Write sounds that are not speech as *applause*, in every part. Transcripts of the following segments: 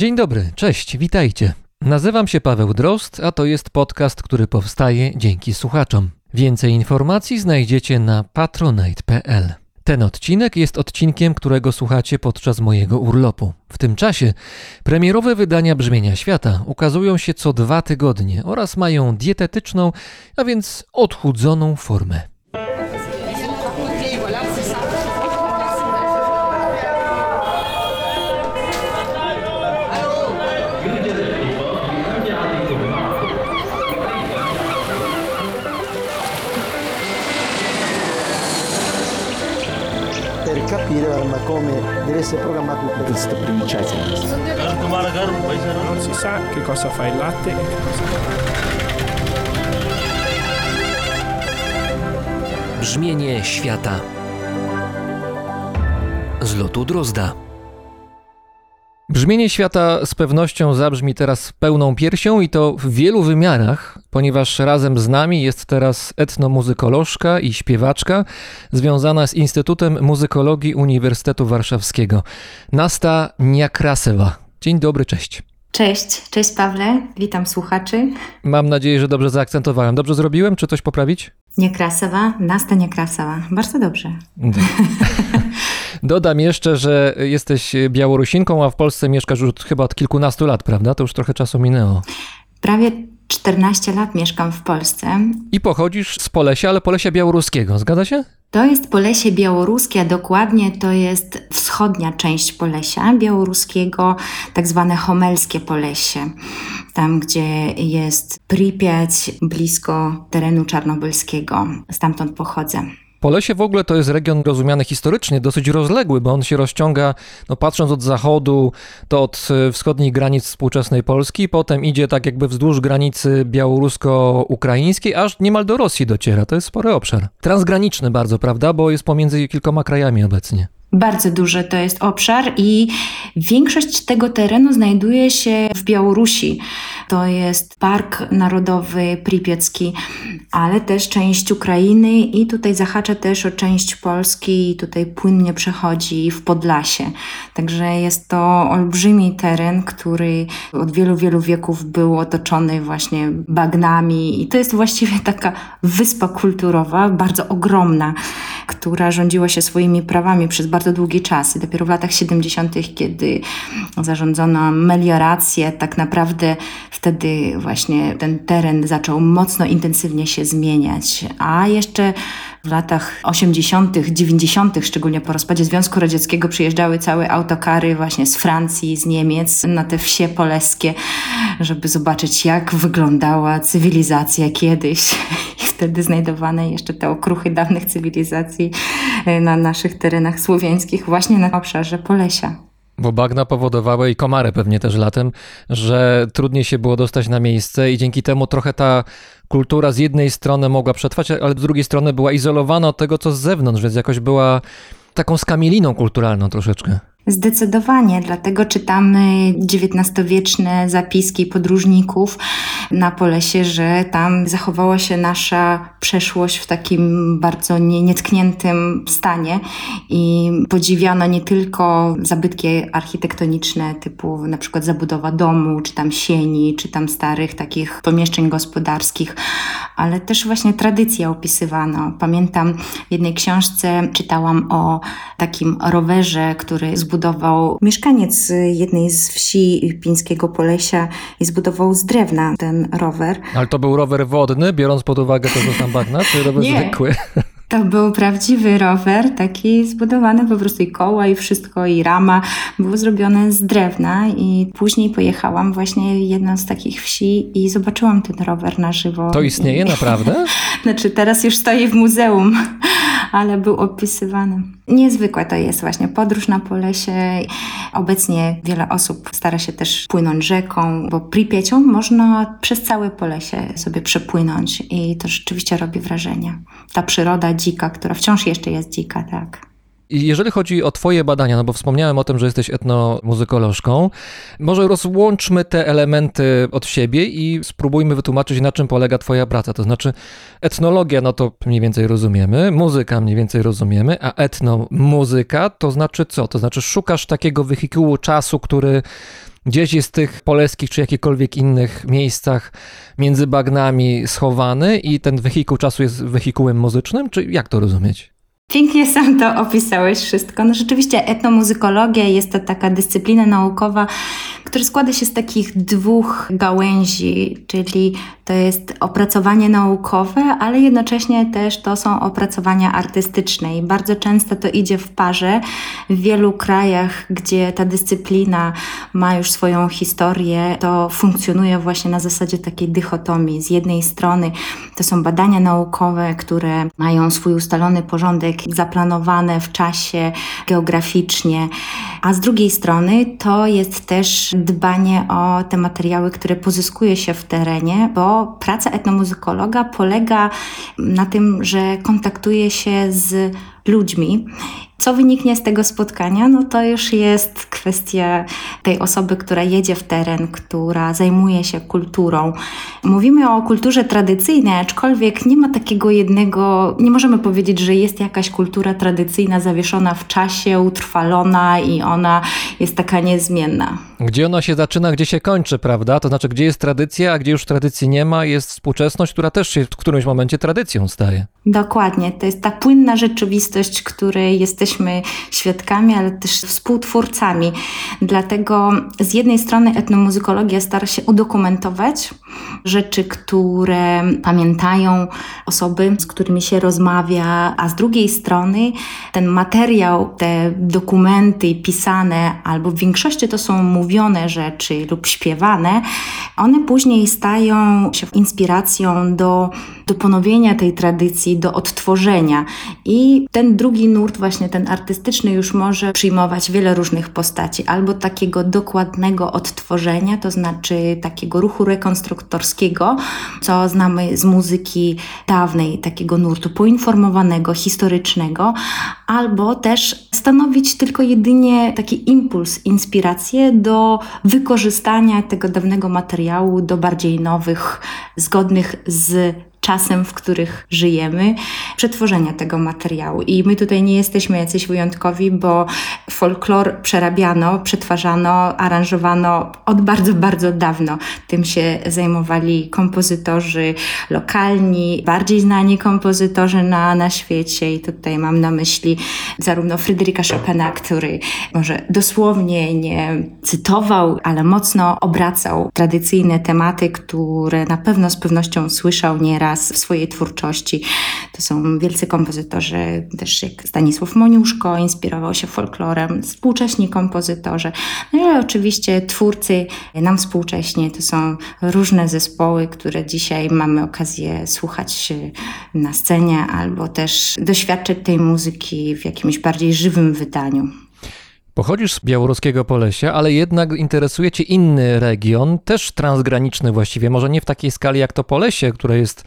Dzień dobry, cześć, witajcie. Nazywam się Paweł Drozd, a to jest podcast, który powstaje dzięki słuchaczom. Więcej informacji znajdziecie na patronite.pl. Ten odcinek jest odcinkiem, którego słuchacie podczas mojego urlopu. W tym czasie premierowe wydania Brzmienia Świata ukazują się co dwa tygodnie oraz mają dietetyczną, a więc odchudzoną formę. Come deve essere programmato il questa princesa. Non si sa che cosa fa il latte e che cosa Brzmienie świata z lotu Drozda. Brzmienie świata z pewnością zabrzmi teraz pełną piersią i to w wielu wymiarach, ponieważ razem z nami jest teraz etnomuzykolożka i śpiewaczka związana z Instytutem Muzykologii Uniwersytetu Warszawskiego. Nasta Niakrasewa. Dzień dobry, cześć. Cześć, cześć Pawle, witam słuchaczy. Mam nadzieję, że dobrze zaakcentowałem. Dobrze zrobiłem, czy coś poprawić? Niekrasowa, Nasta Niekrasowa. Bardzo dobrze. *laughs* Dodam jeszcze, że jesteś Białorusinką, a w Polsce mieszkasz już chyba od kilkunastu lat, prawda? To już trochę czasu minęło. Prawie 14 lat mieszkam w Polsce. I pochodzisz z Polesia, ale Polesia białoruskiego, zgadza się? To jest Polesie białoruskie, a dokładnie to jest wschodnia część Polesia białoruskiego, tak zwane homelskie Polesie. Tam, gdzie jest Pripyat, blisko terenu czarnobylskiego. Stamtąd pochodzę. Polesie w ogóle to jest region rozumiany historycznie dosyć rozległy, bo on się rozciąga, no patrząc od zachodu, to od e, wschodnich granic współczesnej Polski, potem idzie tak jakby wzdłuż granicy białorusko-ukraińskiej, aż niemal do Rosji dociera. To jest spory obszar. Transgraniczny bardzo, prawda? Bo jest pomiędzy kilkoma krajami obecnie. Bardzo duży to jest obszar i większość tego terenu znajduje się w Białorusi. To jest Park Narodowy Pripiecki, ale też część Ukrainy i tutaj zahacza też o część Polski i tutaj płynnie przechodzi w Podlasie. Także jest to olbrzymi teren, który od wielu, wielu wieków był otoczony właśnie bagnami i to jest właściwie taka wyspa kulturowa, bardzo ogromna, która rządziła się swoimi prawami przez bardzo długi czas. I dopiero w latach 70., kiedy zarządzono meliorację, tak naprawdę wtedy właśnie ten teren zaczął mocno intensywnie się zmieniać. A jeszcze w latach 80., 90., szczególnie po rozpadzie Związku Radzieckiego, przyjeżdżały całe autokary właśnie z Francji, z Niemiec na te wsie poleskie, żeby zobaczyć, jak wyglądała cywilizacja kiedyś. Wtedy znajdowane jeszcze te okruchy dawnych cywilizacji e, na naszych terenach słowiańskich, właśnie na obszarze Polesia. Bo bagna powodowały i komary pewnie też latem, że trudniej się było dostać na miejsce i dzięki temu trochę ta kultura z jednej strony mogła przetrwać, ale z drugiej strony była izolowana od tego, co z zewnątrz, więc jakoś była taką skamieliną kulturalną troszeczkę. Zdecydowanie, dlatego czytamy XIX-wieczne zapiski podróżników na Polesie, że tam zachowała się nasza przeszłość w takim bardzo nie, nietkniętym stanie i podziwiano nie tylko zabytki architektoniczne typu na przykład zabudowa domu, czy tam sieni, czy tam starych takich pomieszczeń gospodarskich, ale też właśnie tradycje opisywano. Pamiętam w jednej książce czytałam o takim rowerze, który zbudował mieszkaniec jednej z wsi Pińskiego Polesia i zbudował z drewna ten rower. Ale to był rower wodny, biorąc pod uwagę to, że tam bagna, czy rower Nie. zwykły? To był prawdziwy rower, taki zbudowany po prostu i koła i wszystko, i rama. Było zrobione z drewna i później pojechałam właśnie jedną z takich wsi i zobaczyłam ten rower na żywo. To istnieje naprawdę? *laughs* Znaczy teraz już stoi w muzeum, ale był opisywany. Niezwykłe to jest właśnie podróż na Polesie. Obecnie wiele osób stara się też płynąć rzeką, bo Pripiecią można przez całe Polesie sobie przepłynąć i to rzeczywiście robi wrażenie. Ta przyroda dzika, która wciąż jeszcze jest dzika, tak. Jeżeli chodzi o Twoje badania, no bo wspomniałem o tym, że jesteś etnomuzykolożką, może rozłączmy te elementy od siebie i spróbujmy wytłumaczyć, na czym polega Twoja praca. To znaczy, etnologia, no to mniej więcej rozumiemy, muzyka mniej więcej rozumiemy, a etnomuzyka to znaczy co? To znaczy, szukasz takiego wehikułu czasu, który gdzieś jest w tych poleskich czy jakichkolwiek innych miejscach między bagnami schowany i ten wehikuł czasu jest wehikułem muzycznym, czy jak to rozumieć? Pięknie sam to opisałeś wszystko. No rzeczywiście etnomuzykologia jest to taka dyscyplina naukowa, która składa się z takich dwóch gałęzi, czyli to jest opracowanie naukowe, ale jednocześnie też to są opracowania artystyczne i bardzo często to idzie w parze. W wielu krajach, gdzie ta dyscyplina ma już swoją historię, to funkcjonuje właśnie na zasadzie takiej dychotomii. Z jednej strony to są badania naukowe, które mają swój ustalony porządek, zaplanowane w czasie geograficznie, a z drugiej strony to jest też dbanie o te materiały, które pozyskuje się w terenie, bo praca etnomuzykologa polega na tym, że kontaktuje się z ludźmi. Co wyniknie z tego spotkania, no to już jest kwestia tej osoby, która jedzie w teren, która zajmuje się kulturą. Mówimy o kulturze tradycyjnej, aczkolwiek nie ma takiego jednego, nie możemy powiedzieć, że jest jakaś kultura tradycyjna zawieszona w czasie, utrwalona i ona jest taka niezmienna. Gdzie ona się zaczyna, gdzie się kończy, prawda? To znaczy, gdzie jest tradycja, a gdzie już tradycji nie ma, jest współczesność, która też się w którymś momencie tradycją staje. Dokładnie. To jest ta płynna rzeczywistość, której jesteśmy świadkami, ale też współtwórcami. Dlatego z jednej strony etnomuzykologia stara się udokumentować rzeczy, które pamiętają osoby, z którymi się rozmawia, a z drugiej strony ten materiał, te dokumenty pisane, albo w większości to są mówione rzeczy lub śpiewane, one później stają się inspiracją do, do ponowienia tej tradycji, do odtworzenia. I ten drugi nurt, właśnie ten artystyczny, już może przyjmować wiele różnych postaci, albo takiego dokładnego odtworzenia, to znaczy takiego ruchu rekonstruktorskiego, co znamy z muzyki dawnej, takiego nurtu poinformowanego, historycznego, albo też stanowić tylko jedynie taki impuls, inspirację do wykorzystania tego dawnego materiału do bardziej nowych, zgodnych z czasem, w których żyjemy, przetworzenia tego materiału. I my tutaj nie jesteśmy jacyś wyjątkowi, bo folklor przerabiano, przetwarzano, aranżowano od bardzo, bardzo dawno. Tym się zajmowali kompozytorzy lokalni, bardziej znani kompozytorzy na, na świecie. I tutaj mam na myśli zarówno Fryderyka Chopina, który może dosłownie nie cytował, ale mocno obracał tradycyjne tematy, które na pewno z pewnością słyszał nieraz w swojej twórczości. To są wielcy kompozytorzy, też jak Stanisław Moniuszko, inspirował się folklorem, współcześni kompozytorzy. No i oczywiście twórcy nam współcześnie to są różne zespoły, które dzisiaj mamy okazję słuchać na scenie albo też doświadczyć tej muzyki w jakimś bardziej żywym wydaniu. Pochodzisz z białoruskiego Polesia, ale jednak interesuje cię inny region, też transgraniczny właściwie, może nie w takiej skali jak to Polesie, które jest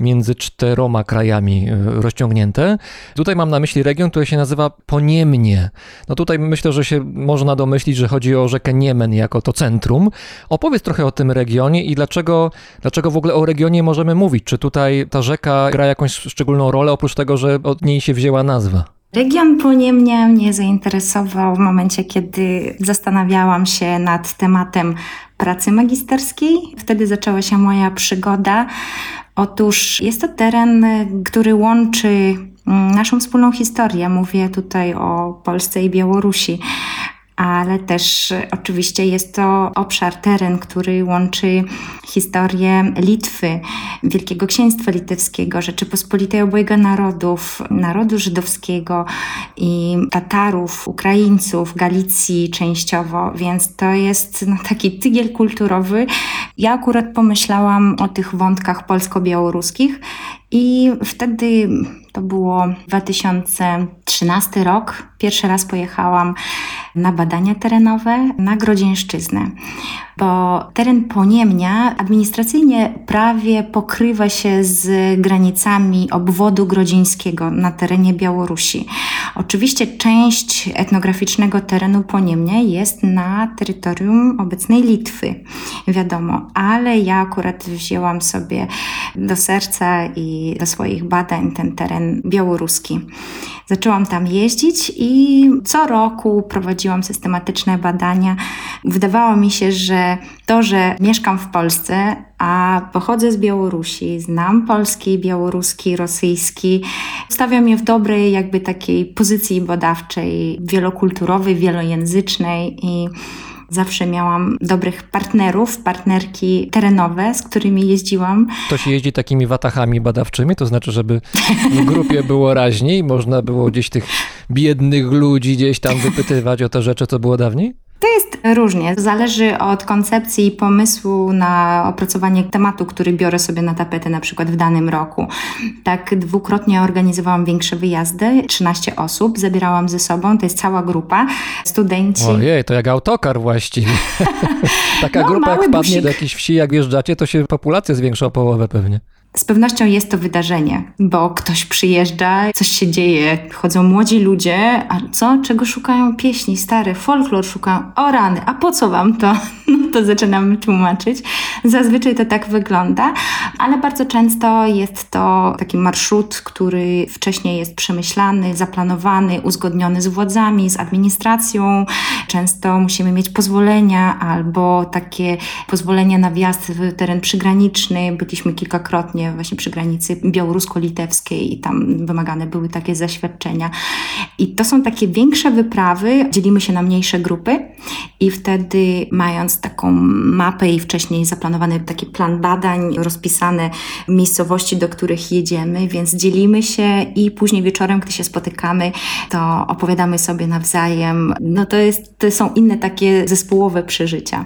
między czteroma krajami e, rozciągnięte. Tutaj mam na myśli region, który się nazywa Poniemnie. No tutaj myślę, że się można domyślić, że chodzi o rzekę Niemen jako to centrum. Opowiedz trochę o tym regionie i dlaczego, dlaczego w ogóle o regionie możemy mówić. Czy tutaj ta rzeka gra jakąś szczególną rolę, oprócz tego, że od niej się wzięła nazwa? Region Poniemnia mnie zainteresował w momencie, kiedy zastanawiałam się nad tematem pracy magisterskiej. Wtedy zaczęła się moja przygoda. Otóż jest to teren, który łączy mm, naszą wspólną historię. Mówię tutaj o Polsce i Białorusi ale też oczywiście jest to obszar, teren, który łączy historię Litwy, Wielkiego Księstwa Litewskiego, Rzeczypospolitej obojga narodów, narodu żydowskiego i Tatarów, Ukraińców, Galicji częściowo, więc to jest no, taki tygiel kulturowy. Ja akurat pomyślałam o tych wątkach polsko-białoruskich i wtedy to było 2013 rok. Pierwszy raz pojechałam na badania terenowe na Grodzieńszczyznę, bo teren Poniemnia administracyjnie prawie pokrywa się z granicami obwodu grodzieńskiego na terenie Białorusi. Oczywiście część etnograficznego terenu Poniemnia jest na terytorium obecnej Litwy, wiadomo, ale ja akurat wzięłam sobie do serca i do swoich badań ten teren białoruski. Zaczęłam tam jeździć i co roku prowadziłam systematyczne badania. Wydawało mi się, że to, że mieszkam w Polsce, a pochodzę z Białorusi, znam polski, białoruski, rosyjski, stawia mnie w dobrej jakby takiej pozycji badawczej, wielokulturowej, wielojęzycznej i Zawsze miałam dobrych partnerów, partnerki terenowe, z którymi jeździłam. To się jeździ takimi watachami badawczymi, to znaczy, żeby w grupie było raźniej, można było gdzieś tych biednych ludzi gdzieś tam wypytywać o te rzeczy, co było dawniej? To jest różnie. Zależy od koncepcji i pomysłu na opracowanie tematu, który biorę sobie na tapetę na przykład w danym roku. Tak dwukrotnie organizowałam większe wyjazdy, 13 osób zabierałam ze sobą, to jest cała grupa, studenci. Ojej, to jak autokar właściwie. *laughs* Taka No, grupa jak wpadnie busik. do jakiejś wsi, jak wjeżdżacie, to się populacja zwiększa o połowę pewnie. Z pewnością jest to wydarzenie, bo ktoś przyjeżdża, coś się dzieje, chodzą młodzi ludzie, a co? Czego szukają pieśni stare? Folklor szukają. O rany, a po co wam to? *laughs* No to zaczynamy tłumaczyć. Zazwyczaj to tak wygląda, ale bardzo często jest to taki marszrut, który wcześniej jest przemyślany, zaplanowany, uzgodniony z władzami, z administracją. Często musimy mieć pozwolenia albo takie pozwolenia na wjazd w teren przygraniczny. Byliśmy kilkakrotnie właśnie przy granicy białorusko-litewskiej i tam wymagane były takie zaświadczenia. I to są takie większe wyprawy, dzielimy się na mniejsze grupy i wtedy mając taką mapę i wcześniej zaplanowany taki plan badań, rozpisane miejscowości, do których jedziemy, więc dzielimy się i później wieczorem, gdy się spotykamy, to opowiadamy sobie nawzajem. No to, jest, to są inne takie zespołowe przeżycia.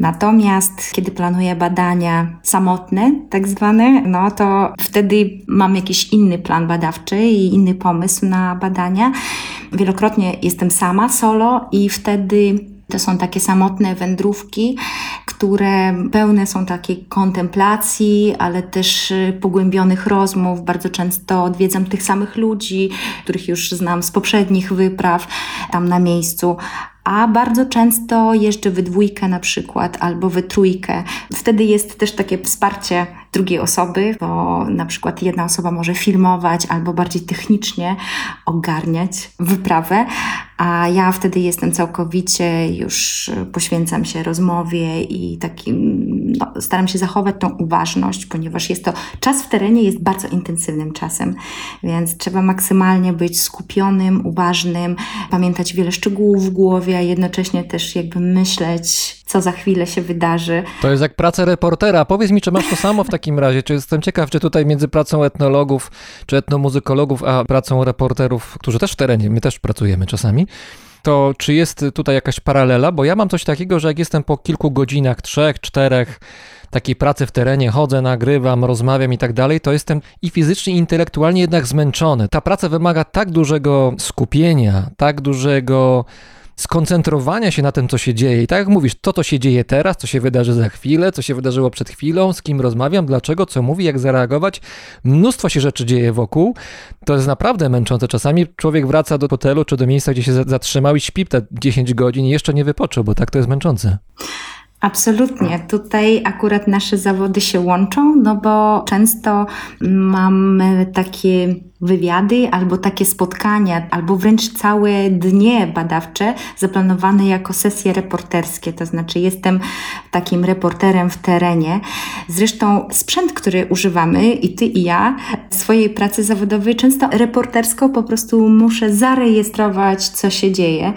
Natomiast kiedy planuję badania samotne, tak zwane, no to wtedy mam jakiś inny plan badawczy i inny pomysł na badania. Wielokrotnie jestem sama, solo i wtedy to są takie samotne wędrówki, które pełne są takiej kontemplacji, ale też y, pogłębionych rozmów. Bardzo często odwiedzam tych samych ludzi, których już znam z poprzednich wypraw tam na miejscu. A bardzo często jeżdżę we dwójkę na przykład albo we trójkę. Wtedy jest też takie wsparcie drugiej osoby, bo na przykład jedna osoba może filmować albo bardziej technicznie ogarniać wyprawę, a ja wtedy jestem całkowicie już poświęcam się rozmowie i takim, no, staram się zachować tą uważność, ponieważ jest to czas w terenie jest bardzo intensywnym czasem, więc trzeba maksymalnie być skupionym, uważnym, pamiętać wiele szczegółów w głowie, a jednocześnie też jakby myśleć, co za chwilę się wydarzy. To jest jak praca reportera. Powiedz mi, czy masz to samo w takim razie? Czy jestem ciekaw, czy tutaj między pracą etnologów, czy etnomuzykologów, a pracą reporterów, którzy też w terenie, my też pracujemy czasami, to czy jest tutaj jakaś paralela? Bo ja mam coś takiego, że jak jestem po kilku godzinach, trzech, czterech, takiej pracy w terenie, chodzę, nagrywam, rozmawiam i tak dalej, to jestem i fizycznie, i intelektualnie jednak zmęczony. Ta praca wymaga tak dużego skupienia, tak dużego skoncentrowania się na tym, co się dzieje. I tak jak mówisz, to, co się dzieje teraz, co się wydarzy za chwilę, co się wydarzyło przed chwilą, z kim rozmawiam, dlaczego, co mówi, jak zareagować. Mnóstwo się rzeczy dzieje wokół. To jest naprawdę męczące. Czasami człowiek wraca do hotelu czy do miejsca, gdzie się za- zatrzymał i śpi te 10 godzin i jeszcze nie wypoczął, bo tak to jest męczące. Absolutnie. Tutaj akurat nasze zawody się łączą, no bo często mamy takie wywiady albo takie spotkania, albo wręcz całe dnie badawcze zaplanowane jako sesje reporterskie, to znaczy jestem takim reporterem w terenie. Zresztą sprzęt, który używamy i ty i ja w swojej pracy zawodowej często reportersko po prostu muszę zarejestrować, co się dzieje.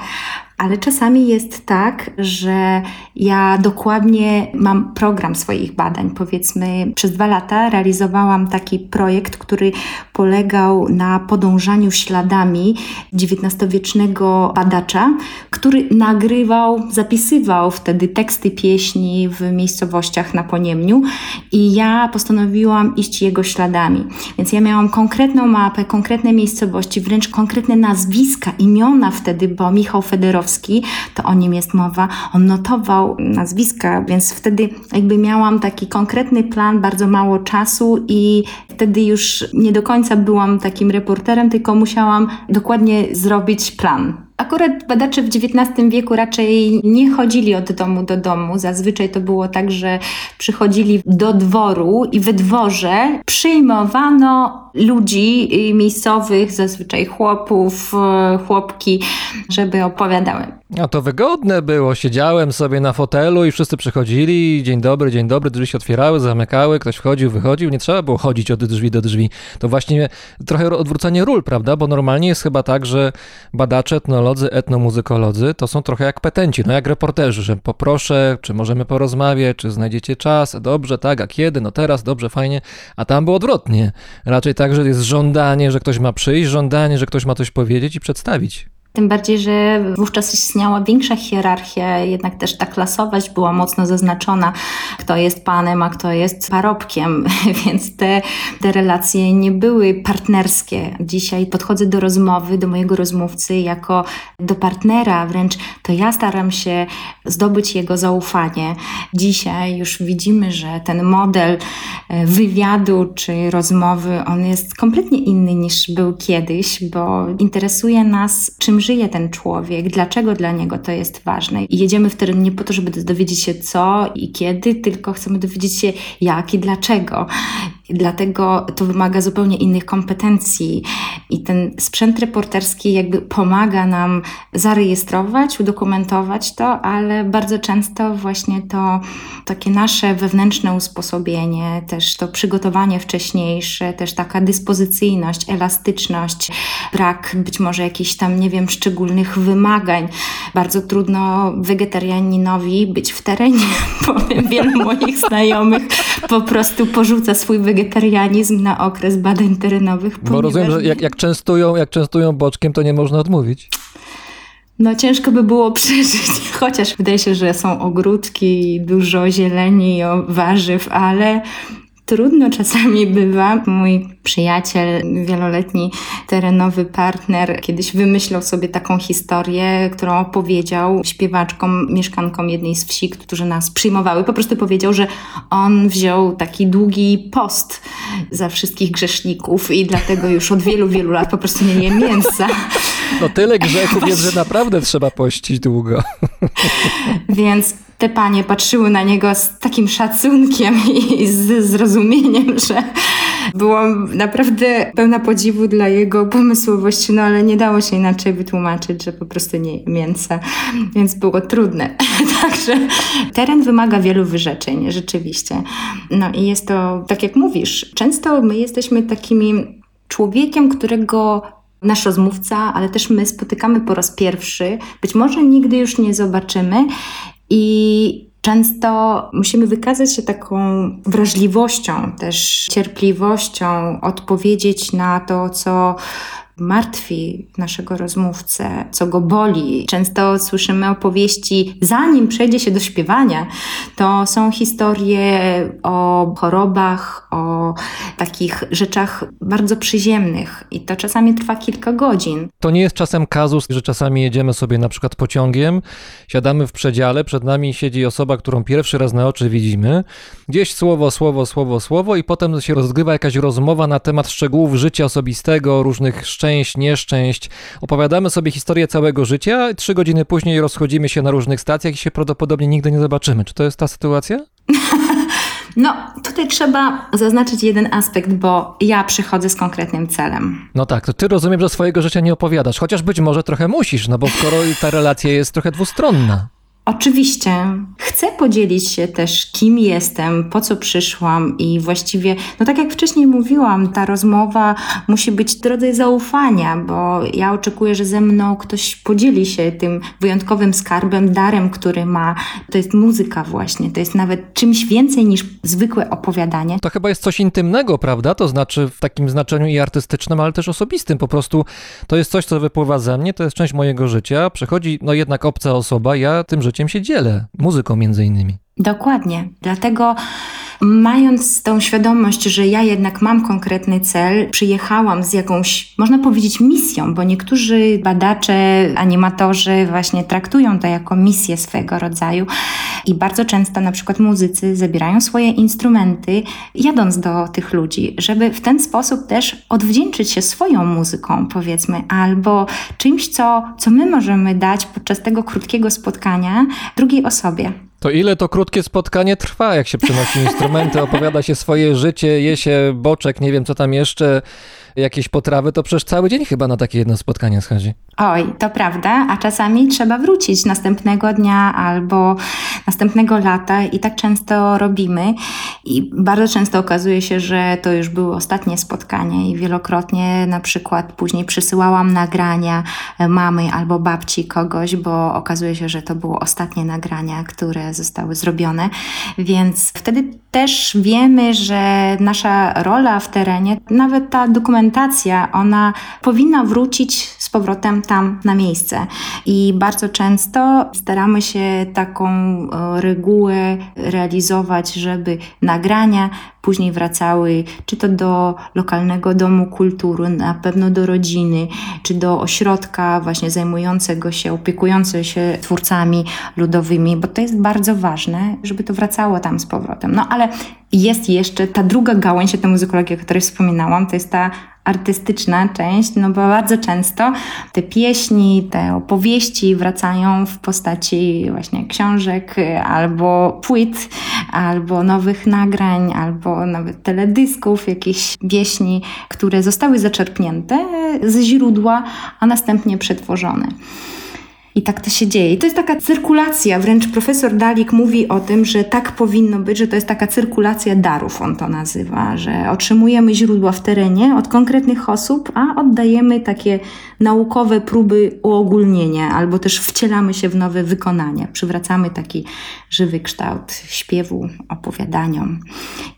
Ale czasami jest tak, że ja dokładnie mam program swoich badań. Powiedzmy, przez dwa lata realizowałam taki projekt, który polegał na podążaniu śladami XIX-wiecznego badacza, który nagrywał, zapisywał wtedy teksty pieśni w miejscowościach na Poniemniu i ja postanowiłam iść jego śladami. Więc ja miałam konkretną mapę, konkretne miejscowości, wręcz konkretne nazwiska, imiona wtedy, bo Michał Federowski, to o nim jest mowa, on notował nazwiska, więc wtedy jakby miałam taki konkretny plan, bardzo mało czasu i wtedy już nie do końca byłam takim reporterem, tylko musiałam dokładnie zrobić plan. Akurat badacze w XIX wieku raczej nie chodzili od domu do domu. Zazwyczaj to było tak, że przychodzili do dworu i we dworze przyjmowano ludzi y, miejscowych, zazwyczaj chłopów, y, chłopki, żeby opowiadały. A to wygodne było. Siedziałem sobie na fotelu i wszyscy przychodzili. Dzień dobry, dzień dobry. Drzwi się otwierały, zamykały, ktoś wchodził, wychodził. Nie trzeba było chodzić od drzwi do drzwi. To właśnie trochę odwrócenie ról, prawda? Bo normalnie jest chyba tak, że badacze, etnolodzy, etnomuzykolodzy to są trochę jak petenci, no jak reporterzy, że poproszę, czy możemy porozmawiać, czy znajdziecie czas. Dobrze, tak, a kiedy? No teraz, dobrze, fajnie. A tam było odwrotnie. Raczej tak, że jest żądanie, że ktoś ma przyjść, żądanie, że ktoś ma coś powiedzieć i przedstawić. Tym bardziej, że wówczas istniała większa hierarchia, jednak też ta klasowość była mocno zaznaczona, kto jest panem, a kto jest parobkiem, *laughs* więc te, te relacje nie były partnerskie. Dzisiaj podchodzę do rozmowy, do mojego rozmówcy jako do partnera, wręcz to ja staram się zdobyć jego zaufanie. Dzisiaj już widzimy, że ten model e, wywiadu czy rozmowy, on jest kompletnie inny niż był kiedyś, bo interesuje nas, czym żyje ten człowiek, dlaczego dla niego to jest ważne. I jedziemy w teren nie po to, żeby dowiedzieć się co i kiedy, tylko chcemy dowiedzieć się jak i dlaczego. Dlatego to wymaga zupełnie innych kompetencji i ten sprzęt reporterski jakby pomaga nam zarejestrować, udokumentować to, ale bardzo często właśnie to takie nasze wewnętrzne usposobienie, też to przygotowanie wcześniejsze, też taka dyspozycyjność, elastyczność, brak być może jakichś tam, nie wiem, szczególnych wymagań. Bardzo trudno wegetarianinowi być w terenie, *laughs* powiem, wielu moich znajomych po prostu porzuca swój wegetarianizm na okres badań terenowych. Bo rozumiem, że jak, jak, częstują, jak częstują boczkiem, to nie można odmówić. No ciężko by było *laughs* przeżyć, chociaż wydaje się, że są ogródki, dużo zieleni, warzyw, ale trudno czasami bywa. Mój przyjaciel, wieloletni terenowy partner, kiedyś wymyślał sobie taką historię, którą opowiedział śpiewaczkom, mieszkankom jednej z wsi, którzy nas przyjmowały. Po prostu powiedział, że on wziął taki długi post za wszystkich grzeszników i dlatego już od wielu, wielu lat po prostu nie je mięsa. No tyle grzechów jest, że naprawdę trzeba pościć długo. Więc te panie patrzyły na niego z takim szacunkiem i z zrozumieniem, że byłam naprawdę pełna podziwu dla jego pomysłowości, no ale nie dało się inaczej wytłumaczyć, że po prostu nie mięsa, więc było trudne. *laughs* Także teren wymaga wielu wyrzeczeń, rzeczywiście. No i jest to, tak jak mówisz, często my jesteśmy takimi człowiekiem, którego nasz rozmówca, ale też my spotykamy po raz pierwszy, być może nigdy już nie zobaczymy i często musimy wykazać się taką wrażliwością, też cierpliwością, odpowiedzieć na to, co martwi naszego rozmówcę, co go boli. Często słyszymy opowieści, zanim przejdzie się do śpiewania, to są historie o chorobach, o takich rzeczach bardzo przyziemnych i to czasami trwa kilka godzin. To nie jest czasem kazus, że czasami jedziemy sobie na przykład pociągiem, siadamy w przedziale, przed nami siedzi osoba, którą pierwszy raz na oczy widzimy, gdzieś słowo, słowo, słowo, słowo i potem się rozgrywa jakaś rozmowa na temat szczegółów życia osobistego, różnych szczęść, nieszczęść. Opowiadamy sobie historię całego życia, trzy godziny później rozchodzimy się na różnych stacjach i się prawdopodobnie nigdy nie zobaczymy. Czy to jest ta sytuacja? *laughs* No, tutaj trzeba zaznaczyć jeden aspekt, bo ja przychodzę z konkretnym celem. No tak, to ty rozumiem, że swojego życia nie opowiadasz, chociaż być może trochę musisz, no bo skoro ta relacja jest trochę dwustronna. Oczywiście chcę podzielić się też, kim jestem, po co przyszłam i właściwie, no tak jak wcześniej mówiłam, ta rozmowa musi być drodze zaufania, bo ja oczekuję, że ze mną ktoś podzieli się tym wyjątkowym skarbem, darem, który ma. To jest muzyka właśnie, to jest nawet czymś więcej niż zwykłe opowiadanie. To chyba jest coś intymnego, prawda? To znaczy w takim znaczeniu i artystycznym, ale też osobistym. Po prostu to jest coś, co wypływa ze mnie, to jest część mojego życia. Przechodzi no jednak obca osoba, ja tym życiem się dzielę, muzyką między innymi. Dokładnie. Dlatego mając tą świadomość, że ja jednak mam konkretny cel, przyjechałam z jakąś, można powiedzieć, misją, bo niektórzy badacze, animatorzy właśnie traktują to jako misję swego rodzaju i bardzo często na przykład muzycy zabierają swoje instrumenty, jadąc do tych ludzi, żeby w ten sposób też odwdzięczyć się swoją muzyką, powiedzmy, albo czymś, co, co my możemy dać podczas tego krótkiego spotkania drugiej osobie. To ile to krótkie spotkanie trwa, jak się przynosi instrumenty, opowiada się swoje życie, je się boczek, nie wiem co tam jeszcze, jakieś potrawy, to przecież cały dzień chyba na takie jedno spotkanie schodzi. Oj, to prawda, a czasami trzeba wrócić następnego dnia albo następnego lata i tak często robimy. I bardzo często okazuje się, że to już były ostatnie spotkania i wielokrotnie na przykład później przysyłałam nagrania mamy albo babci kogoś, bo okazuje się, że to było ostatnie nagrania, które zostały zrobione. Więc wtedy też wiemy, że nasza rola w terenie, nawet ta dokumentacja, ona powinna wrócić z powrotem tam na miejsce. I bardzo często staramy się taką e, regułę realizować, żeby nagrania później wracały czy to do lokalnego domu kultury, na pewno do rodziny, czy do ośrodka właśnie zajmującego się, opiekującego się twórcami ludowymi, bo to jest bardzo ważne, żeby to wracało tam z powrotem. No ale jest jeszcze ta druga gałęź tej muzykologii, o której wspominałam, to jest ta artystyczna część, no bo bardzo często te pieśni, te opowieści wracają w postaci właśnie książek albo płyt, albo nowych nagrań, albo nawet teledysków, jakichś pieśni, które zostały zaczerpnięte ze źródła, a następnie przetworzone. I tak to się dzieje. I to jest taka cyrkulacja, wręcz profesor Dalik mówi o tym, że tak powinno być, że to jest taka cyrkulacja darów, on to nazywa, że otrzymujemy źródła w terenie od konkretnych osób, a oddajemy takie naukowe próby uogólnienia, albo też wcielamy się w nowe wykonania, przywracamy taki żywy kształt śpiewu, opowiadaniom.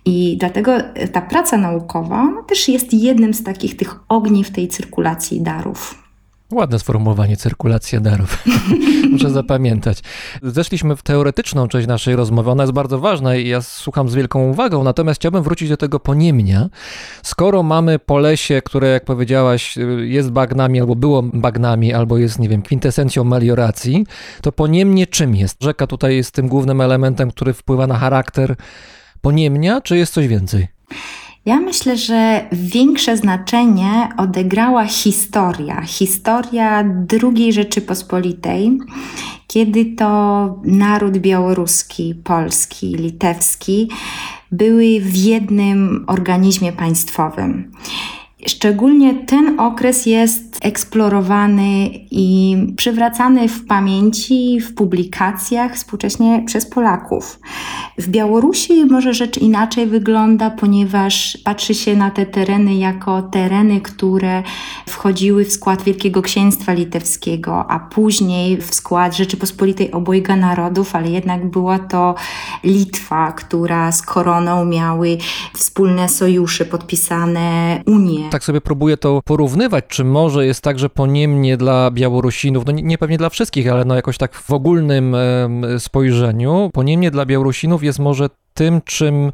I dlatego ta praca naukowa też jest jednym z takich tych ogni w tej cyrkulacji darów. Ładne sformułowanie, cyrkulacja darów. *laughs* Muszę zapamiętać. Zeszliśmy w teoretyczną część naszej rozmowy. Ona jest bardzo ważna i ja słucham z wielką uwagą. Natomiast chciałbym wrócić do tego poniemnia. Skoro mamy Polesie, które, jak powiedziałaś, jest bagnami, albo było bagnami, albo jest, nie wiem, kwintesencją melioracji, to poniemnie czym jest? Rzeka tutaj jest tym głównym elementem, który wpływa na charakter poniemnia, czy jest coś więcej? Ja myślę, że większe znaczenie odegrała historia. Historia II Rzeczypospolitej, kiedy to naród białoruski, polski, litewski były w jednym organizmie państwowym. Szczególnie ten okres jest eksplorowany i przywracany w pamięci, w publikacjach współcześnie przez Polaków. W Białorusi może rzecz inaczej wygląda, ponieważ patrzy się na te tereny jako tereny, które wchodziły w skład Wielkiego Księstwa Litewskiego, a później w skład Rzeczypospolitej Obojga Narodów, ale jednak była to Litwa, która z koroną miały wspólne sojusze, podpisane Unie. Tak sobie próbuję to porównywać, czy może jest tak, że poniemnie dla Białorusinów, no nie, nie pewnie dla wszystkich, ale no jakoś tak w ogólnym spojrzeniu, poniemnie dla Białorusinów jest może tym, czym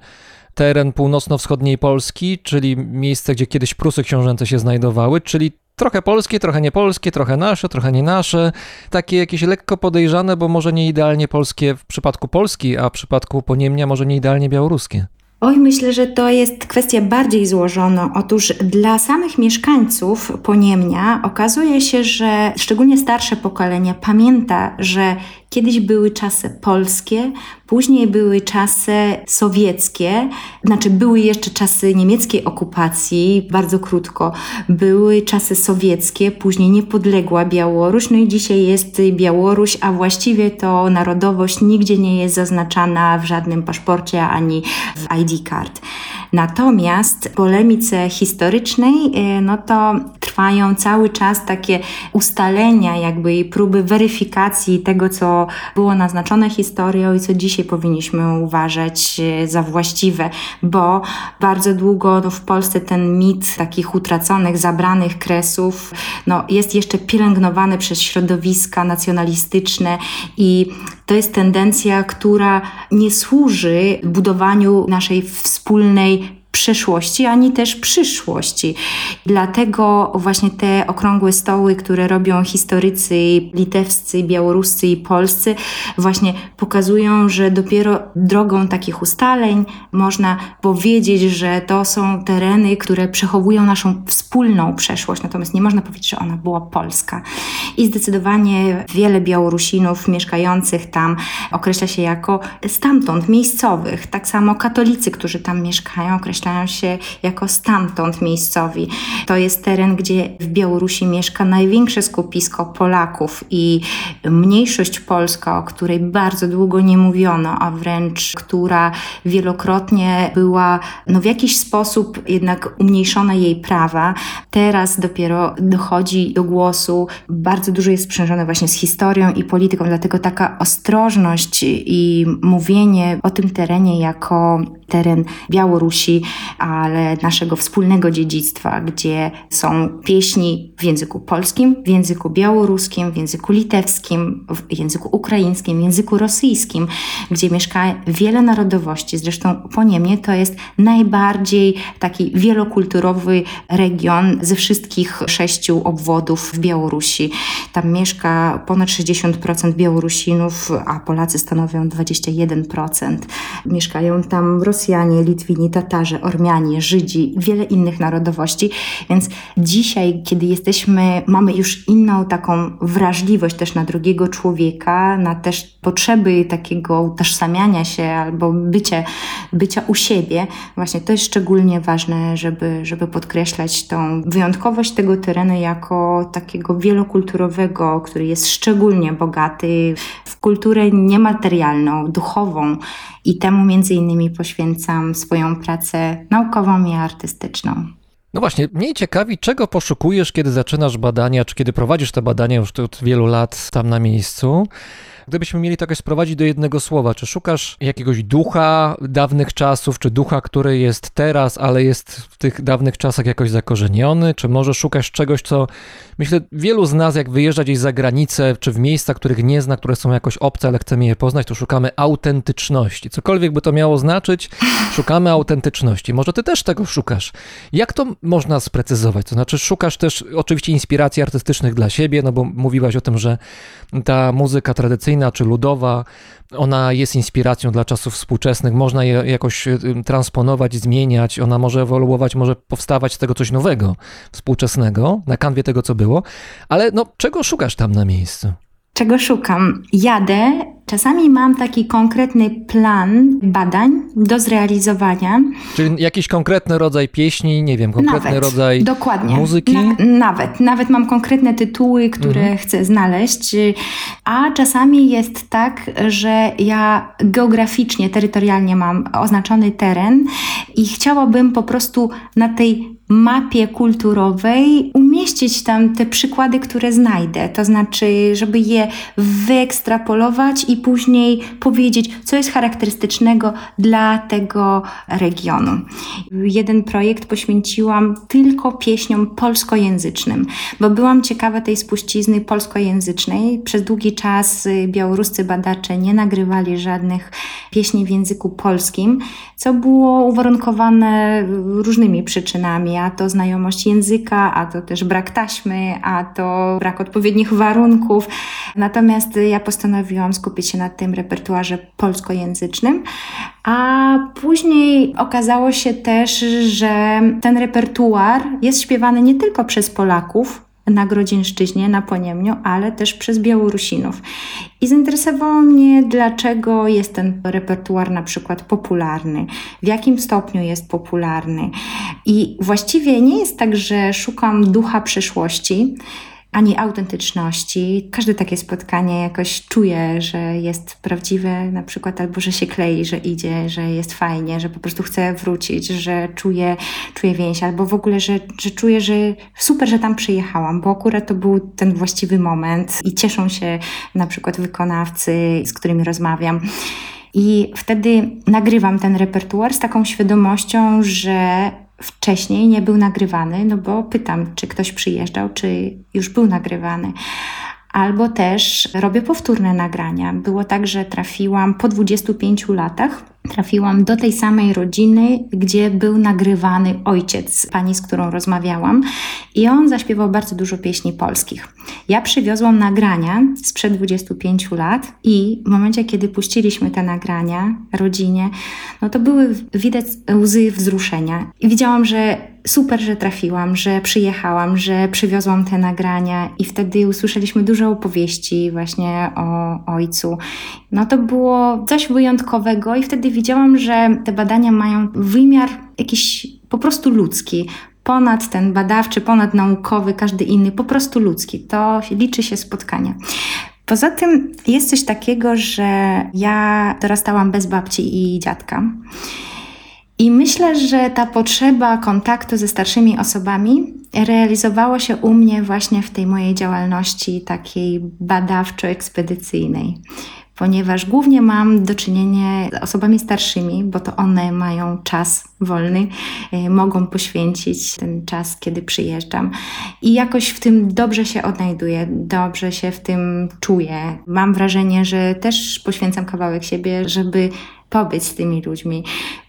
teren północno-wschodniej Polski, czyli miejsce, gdzie kiedyś Prusy książęce się znajdowały, czyli trochę polskie, trochę niepolskie, trochę nasze, trochę nie nasze, takie jakieś lekko podejrzane, bo może nie idealnie polskie w przypadku Polski, a w przypadku Poniemnia może nie idealnie białoruskie. Oj, myślę, że to jest kwestia bardziej złożona. Otóż dla samych mieszkańców Poniemnia okazuje się, że szczególnie starsze pokolenie pamięta, że kiedyś były czasy polskie, później były czasy sowieckie, znaczy były jeszcze czasy niemieckiej okupacji, bardzo krótko, były czasy sowieckie, później niepodległa Białoruś, no i dzisiaj jest Białoruś, a właściwie to narodowość nigdzie nie jest zaznaczana w żadnym paszporcie ani w ID card. Natomiast w polemice historycznej, no to trwają cały czas takie ustalenia, jakby i próby weryfikacji tego, co było naznaczone historią i co dzisiaj powinniśmy uważać e, za właściwe, bo bardzo długo no, w Polsce ten mit takich utraconych, zabranych kresów no, jest jeszcze pielęgnowany przez środowiska nacjonalistyczne i to jest tendencja, która nie służy budowaniu naszej wspólnej przeszłości, ani też przyszłości. Dlatego właśnie te okrągłe stoły, które robią historycy litewscy, białoruscy i polscy, właśnie pokazują, że dopiero drogą takich ustaleń można powiedzieć, że to są tereny, które przechowują naszą wspólną przeszłość, natomiast nie można powiedzieć, że ona była polska. I zdecydowanie wiele Białorusinów mieszkających tam określa się jako stamtąd, miejscowych. Tak samo katolicy, którzy tam mieszkają, określają się jako stamtąd miejscowi. To jest teren, gdzie w Białorusi mieszka największe skupisko Polaków i mniejszość polska, o której bardzo długo nie mówiono, a wręcz która wielokrotnie była no, w jakiś sposób jednak umniejszone jej prawa. Teraz dopiero dochodzi do głosu. Bardzo dużo jest sprzężone właśnie z historią i polityką, dlatego taka ostrożność i mówienie o tym terenie jako teren Białorusi, ale naszego wspólnego dziedzictwa, gdzie są pieśni w języku polskim, w języku białoruskim, w języku litewskim, w języku ukraińskim, w języku rosyjskim, gdzie mieszka wiele narodowości. Zresztą po Niemie to jest najbardziej taki wielokulturowy region ze wszystkich sześciu obwodów w Białorusi. Tam mieszka ponad 60% Białorusinów, a Polacy stanowią 21%. Mieszkają tam Rosjanie, Rosjanie, Litwini, Tatarzy, Ormianie, Żydzi, wiele innych narodowości. Więc dzisiaj, kiedy jesteśmy, mamy już inną taką wrażliwość też na drugiego człowieka, na też potrzeby takiego utożsamiania się albo bycia, bycia u siebie, właśnie to jest szczególnie ważne, żeby, żeby podkreślać tą wyjątkowość tego terenu jako takiego wielokulturowego, który jest szczególnie bogaty w kulturę niematerialną, duchową i temu między innymi poświęcam swoją pracę naukową i artystyczną. No właśnie, mnie ciekawi, czego poszukujesz, kiedy zaczynasz badania, czy kiedy prowadzisz te badania już od wielu lat tam na miejscu. Gdybyśmy mieli to jakoś sprowadzić do jednego słowa, czy szukasz jakiegoś ducha dawnych czasów, czy ducha, który jest teraz, ale jest w tych dawnych czasach jakoś zakorzeniony, czy może szukasz czegoś, co myślę, wielu z nas, jak wyjeżdża gdzieś za granicę, czy w miejsca, których nie zna, które są jakoś obce, ale chcemy je poznać, to szukamy autentyczności. Cokolwiek by to miało znaczyć, szukamy autentyczności. Może ty też tego szukasz. Jak to można sprecyzować? To znaczy, szukasz też oczywiście inspiracji artystycznych dla siebie, no bo mówiłaś o tym, że ta muzyka tradycyjna czy ludowa, ona jest inspiracją dla czasów współczesnych, można je jakoś y, transponować, zmieniać, ona może ewoluować, może powstawać z tego coś nowego, współczesnego, na kanwie tego, co było, ale no, czego szukasz tam na miejscu? Czego szukam? Jadę. Czasami mam taki konkretny plan badań do zrealizowania. Czyli jakiś konkretny rodzaj pieśni, nie wiem, konkretny nawet, rodzaj dokładnie. muzyki? Na, nawet. Nawet mam konkretne tytuły, które Mhm. chcę znaleźć. A czasami jest tak, że ja geograficznie, terytorialnie mam oznaczony teren i chciałabym po prostu na tej mapie kulturowej umieścić tam te przykłady, które znajdę. To znaczy, żeby je wyekstrapolować i później powiedzieć, co jest charakterystycznego dla tego regionu. Jeden projekt poświęciłam tylko pieśniom polskojęzycznym, bo byłam ciekawa tej spuścizny polskojęzycznej. Przez długi czas y, białoruscy badacze nie nagrywali żadnych pieśni w języku polskim, co było uwarunkowane różnymi przyczynami, a to znajomość języka, a to też brak taśmy, a to brak odpowiednich warunków. Natomiast ja postanowiłam skupić się na tym repertuarze polskojęzycznym, a później okazało się też, że ten repertuar jest śpiewany nie tylko przez Polaków, na Grodzieńszczyźnie, na Poniemniu, ale też przez Białorusinów. I zainteresowało mnie, dlaczego jest ten repertuar na przykład popularny, w jakim stopniu jest popularny. I właściwie nie jest tak, że szukam ducha przeszłości, ani autentyczności. Każde takie spotkanie jakoś czuje, że jest prawdziwe, na przykład, albo że się klei, że idzie, że jest fajnie, że po prostu chce wrócić, że czuje, czuje więź, albo w ogóle, że, że czuję, że super, że tam przyjechałam, bo akurat to był ten właściwy moment i cieszą się na przykład wykonawcy, z którymi rozmawiam. I wtedy nagrywam ten repertuar z taką świadomością, że wcześniej nie był nagrywany, no bo pytam, czy ktoś przyjeżdżał, czy już był nagrywany. Albo też robię powtórne nagrania. Było tak, że trafiłam po 25 latach, trafiłam do tej samej rodziny, gdzie był nagrywany ojciec pani, z którą rozmawiałam, i on zaśpiewał bardzo dużo pieśni polskich. Ja przywiozłam nagrania sprzed 25 lat i w momencie, kiedy puściliśmy te nagrania rodzinie, no to były widać łzy wzruszenia. I widziałam, że super, że trafiłam, że przyjechałam, że przywiozłam te nagrania i wtedy usłyszeliśmy dużo opowieści właśnie o ojcu. No to było coś wyjątkowego i wtedy widziałam, że te badania mają wymiar jakiś po prostu ludzki. Ponad ten badawczy, ponad naukowy, każdy inny, po prostu ludzki. To liczy się spotkania. Poza tym jest coś takiego, że ja dorastałam bez babci i dziadka. I myślę, że ta potrzeba kontaktu ze starszymi osobami realizowała się u mnie właśnie w tej mojej działalności takiej badawczo-ekspedycyjnej ponieważ głównie mam do czynienia z osobami starszymi, bo to one mają czas wolny, y, mogą poświęcić ten czas, kiedy przyjeżdżam. I jakoś w tym dobrze się odnajduję, dobrze się w tym czuję. Mam wrażenie, że też poświęcam kawałek siebie, żeby pobyć z tymi ludźmi.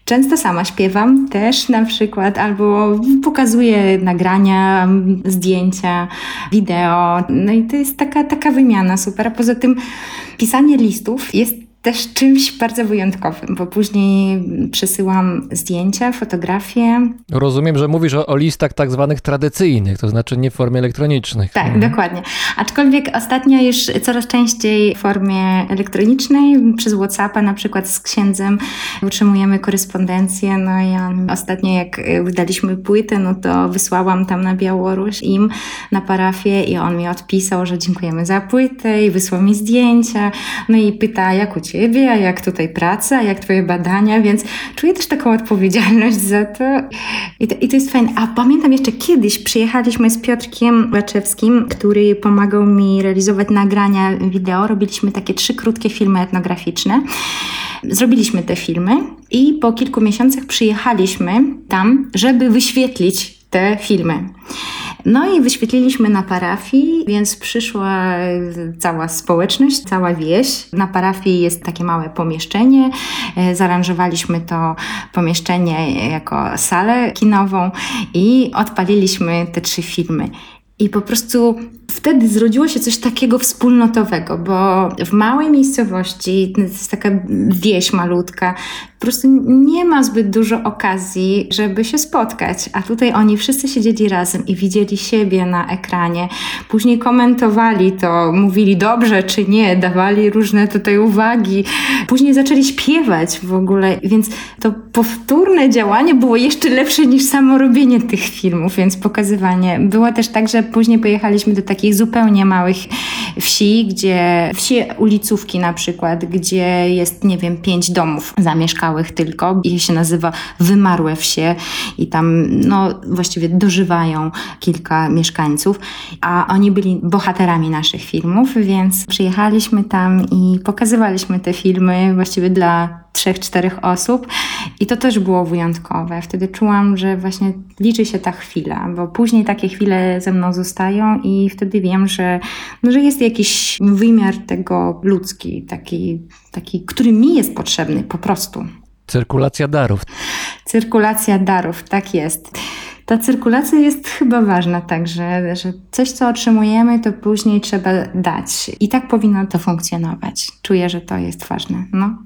Często sama śpiewam też na przykład, albo pokazuję nagrania, zdjęcia, wideo. No i to jest taka, taka wymiana super. A poza tym pisanie listów jest też czymś bardzo wyjątkowym, bo później przesyłam zdjęcia, fotografie. Rozumiem, że mówisz o, o listach tak zwanych tradycyjnych, to znaczy nie w formie elektronicznej. Tak, Mhm. dokładnie. Aczkolwiek ostatnio już coraz częściej w formie elektronicznej, przez WhatsAppa na przykład z księdzem utrzymujemy korespondencję. No i ostatnio jak y, wydaliśmy płytę, no to wysłałam tam na Białoruś im na parafię i on mi odpisał, że dziękujemy za płytę i wysłał mi zdjęcia. No i pyta, jak u ciebie, a jak tutaj praca, jak twoje badania, więc czuję też taką odpowiedzialność za to. I to, i to jest fajne. A pamiętam jeszcze kiedyś przyjechaliśmy z Piotrkiem Łaczewskim, który pomagał mi realizować nagrania wideo. Robiliśmy takie trzy krótkie filmy etnograficzne. Zrobiliśmy te filmy i po kilku miesiącach przyjechaliśmy tam, żeby wyświetlić te filmy. No i wyświetliliśmy na parafii, więc przyszła cała społeczność, cała wieś. Na parafii jest takie małe pomieszczenie. E, Zaaranżowaliśmy to pomieszczenie jako salę kinową i odpaliliśmy te trzy filmy. I po prostu wtedy zrodziło się coś takiego wspólnotowego, bo w małej miejscowości, to jest taka wieś malutka, po prostu nie ma zbyt dużo okazji, żeby się spotkać. A tutaj oni wszyscy siedzieli razem i widzieli siebie na ekranie. Później komentowali to, mówili dobrze czy nie, dawali różne tutaj uwagi. Później zaczęli śpiewać w ogóle, więc to powtórne działanie było jeszcze lepsze niż samo robienie tych filmów, więc pokazywanie. Było też tak, że później pojechaliśmy do takich zupełnie małych wsi, gdzie wsi ulicówki na przykład, gdzie jest, nie wiem, pięć domów zamieszkałych tylko. I się nazywa Wymarłe Wsie i tam no właściwie dożywają kilka mieszkańców, a oni byli bohaterami naszych filmów, więc przyjechaliśmy tam i pokazywaliśmy te filmy właściwie dla trzech, czterech osób. I to też było wyjątkowe. Wtedy czułam, że właśnie liczy się ta chwila, bo później takie chwile ze mną zostają i wtedy wiem, że, no, że jest jakiś wymiar tego ludzki, taki, taki, który mi jest potrzebny po prostu. Cyrkulacja darów. Cyrkulacja darów, tak jest. Ta cyrkulacja jest chyba ważna także, że coś, co otrzymujemy, to później trzeba dać. I tak powinno to funkcjonować. Czuję, że to jest ważne. No.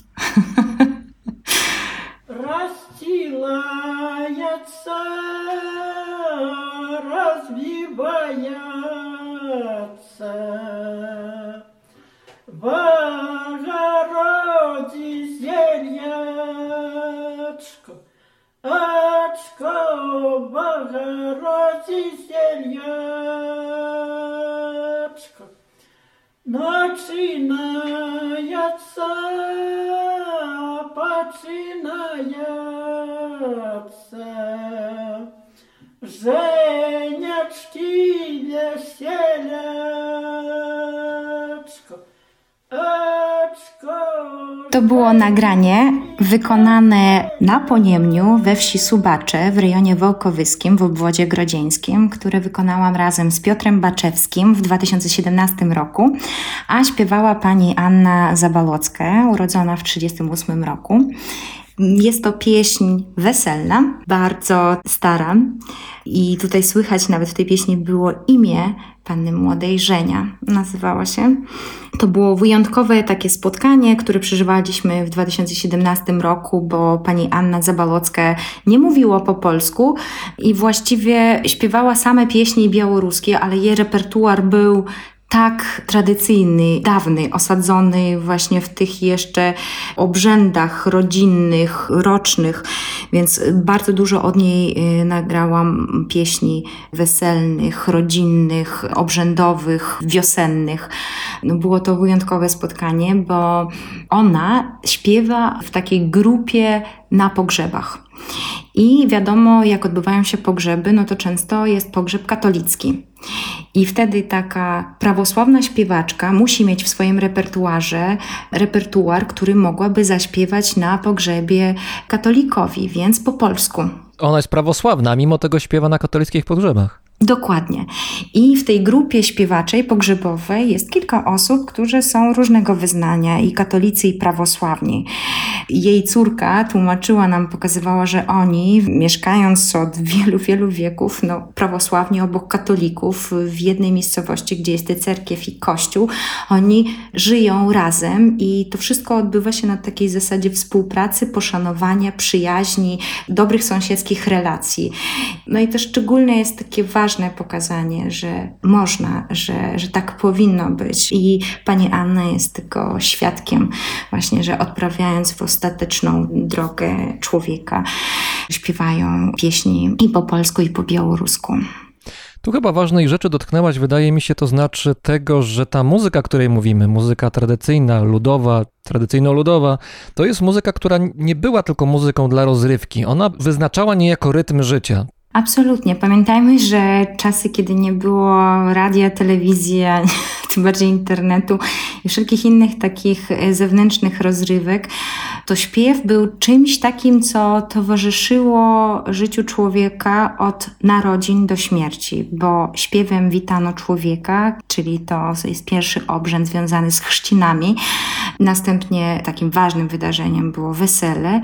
Było nagranie wykonane na Poniemniu we wsi Subacze w rejonie Wołkowyskim w obwodzie grodzieńskim, które wykonałam razem z Piotrem Baczewskim w 2017 roku, a śpiewała pani Anna Zabalocka, urodzona w 1938 roku. Jest to pieśń weselna, bardzo stara i tutaj słychać nawet w tej pieśni było imię panny młodej Żenia, nazywała się. To było wyjątkowe takie spotkanie, które przeżywaliśmy w 2017 roku, bo pani Anna Zabalocka nie mówiła po polsku i właściwie śpiewała same pieśni białoruskie, ale jej repertuar był tak tradycyjny, dawny, osadzony właśnie w tych jeszcze obrzędach rodzinnych, rocznych, więc bardzo dużo od niej y, nagrałam pieśni weselnych, rodzinnych, obrzędowych, wiosennych. No było to wyjątkowe spotkanie, bo ona śpiewa w takiej grupie na pogrzebach. I wiadomo, jak odbywają się pogrzeby, no to często jest pogrzeb katolicki. I wtedy taka prawosławna śpiewaczka musi mieć w swoim repertuarze repertuar, który mogłaby zaśpiewać na pogrzebie katolikowi, więc po polsku. Ona jest prawosławna, mimo tego śpiewa na katolickich pogrzebach. Dokładnie. I w tej grupie śpiewaczej pogrzebowej jest kilka osób, którzy są różnego wyznania i katolicy, i prawosławni. Jej córka tłumaczyła nam, pokazywała, że oni, mieszkając od wielu, wielu wieków, no, prawosławni obok katolików, w jednej miejscowości, gdzie jest cerkiew i kościół, oni żyją razem i to wszystko odbywa się na takiej zasadzie współpracy, poszanowania, przyjaźni, dobrych sąsiedzkich relacji. No i to szczególne jest takie ważne pokazanie, że można, że, że tak powinno być. I pani Anna jest tylko świadkiem właśnie, że odprawiając w ostateczną drogę człowieka, śpiewają pieśni i po polsku, i po białorusku. Tu chyba ważnej rzeczy dotknęłaś, wydaje mi się, to znaczy tego, że ta muzyka, o której mówimy, muzyka tradycyjna, ludowa, tradycyjno-ludowa, to jest muzyka, która nie była tylko muzyką dla rozrywki. Ona wyznaczała niejako rytm życia. Absolutnie. Pamiętajmy, że czasy, kiedy nie było radia, telewizji, *laughs* tym bardziej internetu i wszelkich innych takich e, zewnętrznych rozrywek, to śpiew był czymś takim, co towarzyszyło życiu człowieka od narodzin do śmierci, bo śpiewem witano człowieka, czyli to jest pierwszy obrzęd związany z chrzcinami. Następnie takim ważnym wydarzeniem było wesele.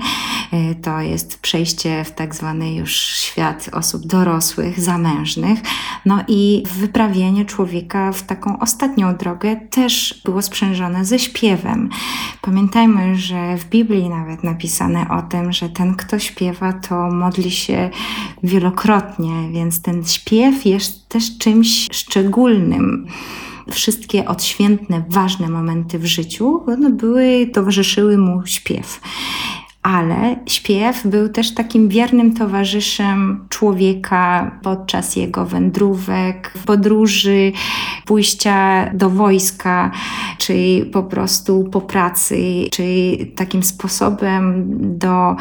E, To jest przejście w tak zwany już świat osób dorosłych, zamężnych. No i wyprawienie człowieka w taką ostatnią drogę też było sprzężone ze śpiewem. Pamiętajmy, że w Biblii nawet napisane o tym, że ten, kto śpiewa, to modli się wielokrotnie, więc ten śpiew jest też czymś szczególnym wszystkie odświętne, ważne momenty w życiu no, były, towarzyszyły mu śpiew. Ale śpiew był też takim wiernym towarzyszem człowieka podczas jego wędrówek, podróży, pójścia do wojska, czy po prostu po pracy, czy takim sposobem do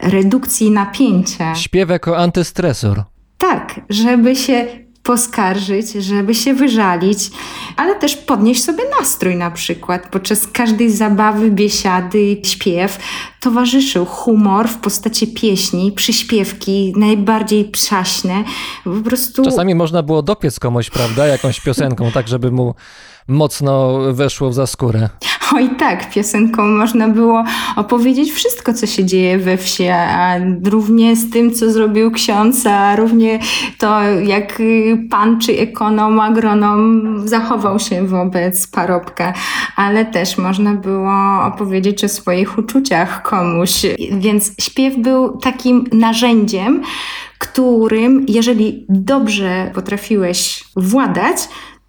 redukcji napięcia. Śpiew jako antystresor. Tak, żeby się poskarżyć, żeby się wyżalić, ale też podnieść sobie nastrój na przykład. Podczas każdej zabawy, biesiady, śpiew towarzyszył humor w postaci pieśni, przyśpiewki, najbardziej przaśne. Po prostu... Czasami można było dopiec komuś, prawda, jakąś piosenką, tak żeby mu mocno weszło w za skórę. Oj tak, piosenką można było opowiedzieć wszystko, co się dzieje we wsi, a równie z tym, co zrobił ksiądz, a równie to, jak y, pan czy ekonom, agronom zachował się wobec parobka, ale też można było opowiedzieć o swoich uczuciach komuś, więc śpiew był takim narzędziem, którym, jeżeli dobrze potrafiłeś władać,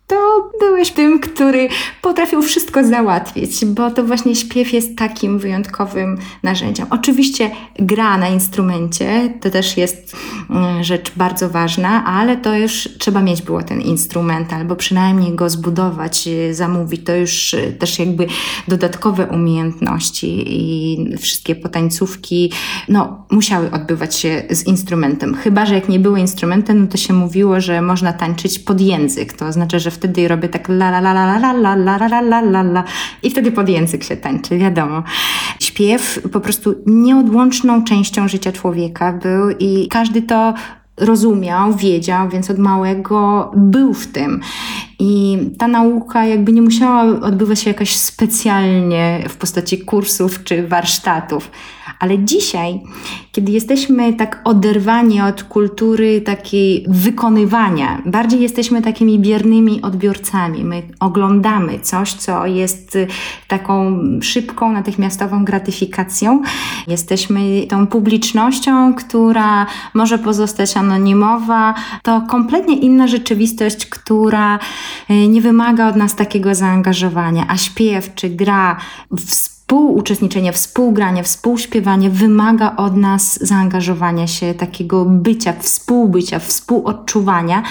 to byłeś tym, który potrafił wszystko załatwić, bo to właśnie śpiew jest takim wyjątkowym narzędziem. Oczywiście gra na instrumencie to też jest mm, rzecz bardzo ważna, ale to już trzeba mieć było ten instrument, albo przynajmniej go zbudować, y, zamówić. To już y, też jakby dodatkowe umiejętności i wszystkie potańcówki no, musiały odbywać się z instrumentem. Chyba, że jak nie było instrumentem, no to się mówiło, że można tańczyć pod język. To oznacza, że wtedy robię tak la la la la la la la la la la la i wtedy pod język się tańczy, wiadomo. Śpiew po prostu nieodłączną częścią życia człowieka był i każdy to rozumiał, wiedział, więc od małego był w tym. I ta nauka jakby nie musiała odbywać się jakoś specjalnie w postaci kursów czy warsztatów. Ale dzisiaj, kiedy jesteśmy tak oderwani od kultury takiej wykonywania, bardziej jesteśmy takimi biernymi odbiorcami. My oglądamy coś, co jest y, taką szybką, natychmiastową gratyfikacją. Jesteśmy tą publicznością, która może pozostać anonimowa. To kompletnie inna rzeczywistość, która y, nie wymaga od nas takiego zaangażowania, a śpiew czy gra w współuczestniczenie, współgranie, współśpiewanie wymaga od nas zaangażowania się, takiego bycia, współbycia, współodczuwania.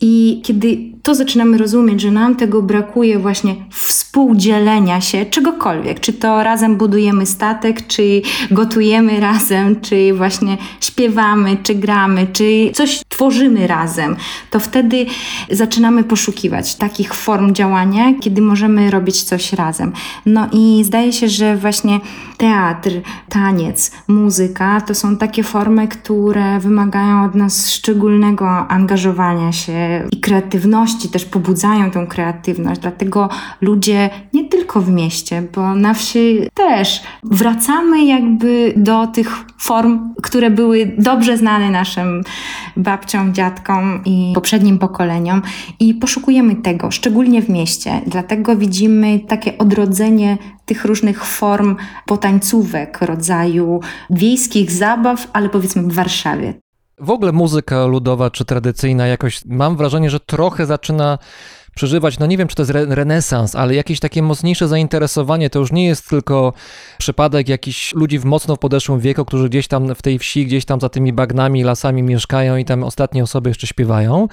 I kiedy to zaczynamy rozumieć, że nam tego brakuje właśnie współdzielenia się czegokolwiek, czy to razem budujemy statek, czy gotujemy *laughs* razem, czy właśnie śpiewamy, czy gramy, czy coś tworzymy razem, to wtedy zaczynamy poszukiwać takich form działania, kiedy możemy robić coś razem. No i zdaje się, że właśnie teatr, taniec, muzyka to są takie formy, które wymagają od nas szczególnego angażowania się i kreatywności, też pobudzają tą kreatywność. Dlatego ludzie nie tylko w mieście, bo na wsi też wracamy jakby do tych form, które były dobrze znane naszym babciom, dziadkom i poprzednim pokoleniom i poszukujemy tego, szczególnie w mieście. Dlatego widzimy takie odrodzenie tych różnych form potańcówek, rodzaju wiejskich zabaw, ale powiedzmy w Warszawie. W ogóle muzyka ludowa czy tradycyjna jakoś mam wrażenie, że trochę zaczyna przeżywać, no nie wiem, czy to jest re renesans, ale jakieś takie mocniejsze zainteresowanie. To już nie jest tylko przypadek jakichś ludzi w mocno podeszłym wieku, którzy gdzieś tam w tej wsi, gdzieś tam za tymi bagnami, lasami mieszkają i tam ostatnie osoby jeszcze śpiewają,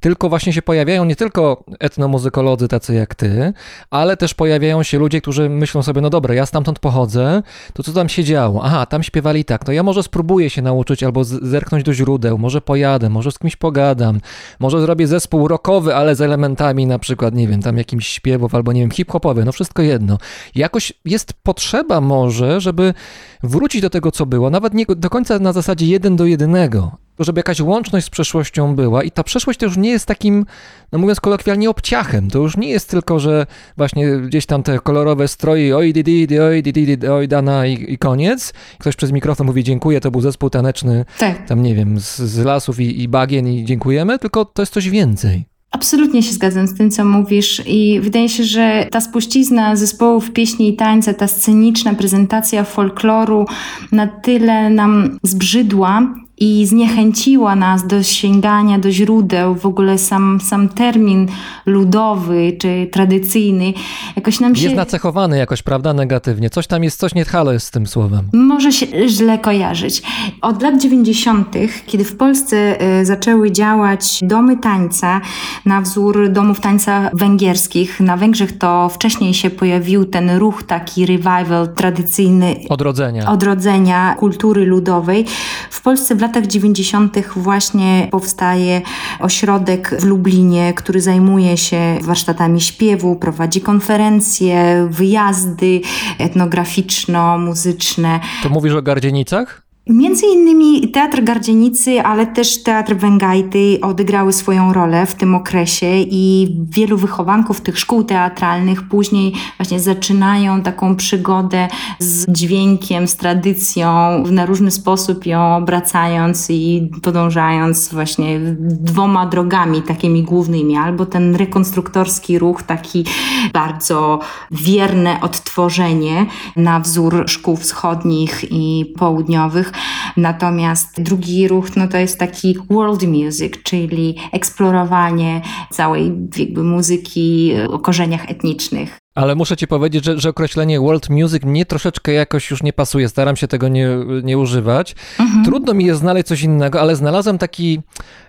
tylko właśnie się pojawiają nie tylko etnomuzykolodzy tacy jak ty, ale też pojawiają się ludzie, którzy myślą sobie, no dobra, ja stamtąd pochodzę, to co tam się działo? Aha, tam śpiewali tak, to ja może spróbuję się nauczyć albo zerknąć do źródeł, może pojadę, może z kimś pogadam, może zrobię zespół rockowy, ale z elementami na przykład, nie wiem, tam jakimś śpiewów albo nie wiem, hip-hopowy, no wszystko jedno. Jakoś jest potrzeba może, żeby wrócić do tego, co było, nawet nie do końca na zasadzie jeden do jednego, żeby jakaś łączność z przeszłością była i ta przeszłość to już nie jest takim, no mówiąc kolokwialnie, obciachem. To już nie jest tylko, że właśnie gdzieś tam te kolorowe stroje, oj di di oj di di oj dana i, i koniec. Ktoś przez mikrofon mówi dziękuję, to był zespół taneczny, Tak. tam nie wiem, z, z lasów i, i bagien i dziękujemy, tylko to jest coś więcej. Absolutnie się zgadzam z tym, co mówisz, i wydaje się, że ta spuścizna zespołów pieśni i tańca, ta sceniczna prezentacja folkloru na tyle nam zbrzydła, i zniechęciła nas do sięgania do źródeł. W ogóle sam, sam termin ludowy czy tradycyjny jakoś nam się... Jest nacechowany jakoś, prawda, negatywnie. Coś tam jest, coś nie halo jest z tym słowem. Może się źle kojarzyć. Od lat 90., kiedy w Polsce y, zaczęły działać domy tańca na wzór domów tańca węgierskich, na Węgrzech to wcześniej się pojawił ten ruch taki revival tradycyjny Odrodzenia. odrodzenia kultury ludowej. W Polsce w latach 90. właśnie powstaje ośrodek w Lublinie, który zajmuje się warsztatami śpiewu, prowadzi konferencje, wyjazdy etnograficzno-muzyczne. To mówisz o Gardzienicach? Między innymi Teatr Gardzienicy, ale też Teatr Węgajty odegrały swoją rolę w tym okresie i wielu wychowanków tych szkół teatralnych później właśnie zaczynają taką przygodę z dźwiękiem, z tradycją, na różny sposób ją obracając i podążając właśnie dwoma drogami takimi głównymi, albo ten rekonstruktorski ruch, taki bardzo wierne odtworzenie na wzór szkół wschodnich i południowych, Natomiast drugi ruch no to jest taki world music, czyli eksplorowanie całej jakby muzyki o korzeniach etnicznych. Ale muszę ci powiedzieć, że, że określenie world music mnie troszeczkę jakoś już nie pasuje. Staram się tego nie, nie używać. Trudno mi jest znaleźć coś innego, ale znalazłem taki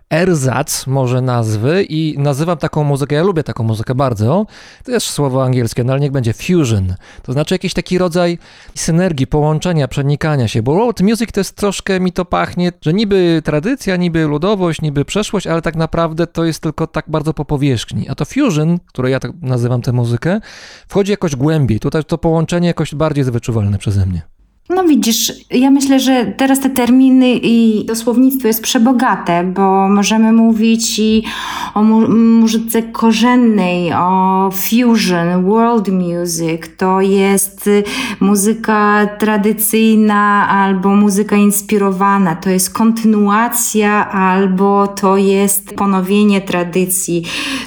erzac, może nazwy, i nazywam taką muzykę, ja lubię taką muzykę bardzo, to jest słowo angielskie, no ale niech będzie fusion, to znaczy jakiś taki rodzaj synergii, połączenia, przenikania się, bo world music to jest troszkę, mi to pachnie, że niby tradycja, niby ludowość, niby przeszłość, ale tak naprawdę to jest tylko tak bardzo po powierzchni, a to fusion, które ja tak nazywam tę muzykę, wchodzi jakoś głębiej, tutaj to połączenie jakoś bardziej jest wyczuwalne przeze mnie. No widzisz, ja myślę, że teraz te terminy i to słownictwo jest przebogate, bo możemy mówić i o mu- muzyce korzennej, o fusion, world music, to jest y, muzyka tradycyjna albo muzyka inspirowana, to jest kontynuacja albo to jest ponowienie tradycji,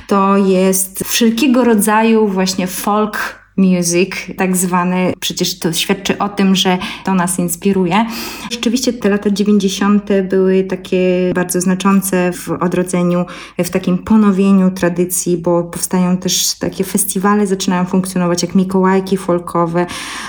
to jest wszelkiego rodzaju właśnie folk music, tak zwany, przecież to świadczy o tym, że to nas inspiruje. Rzeczywiście te lata 90. były takie bardzo znaczące w odrodzeniu, w takim ponowieniu tradycji, bo powstają też takie festiwale, zaczynają funkcjonować jak Mikołajki folkowe,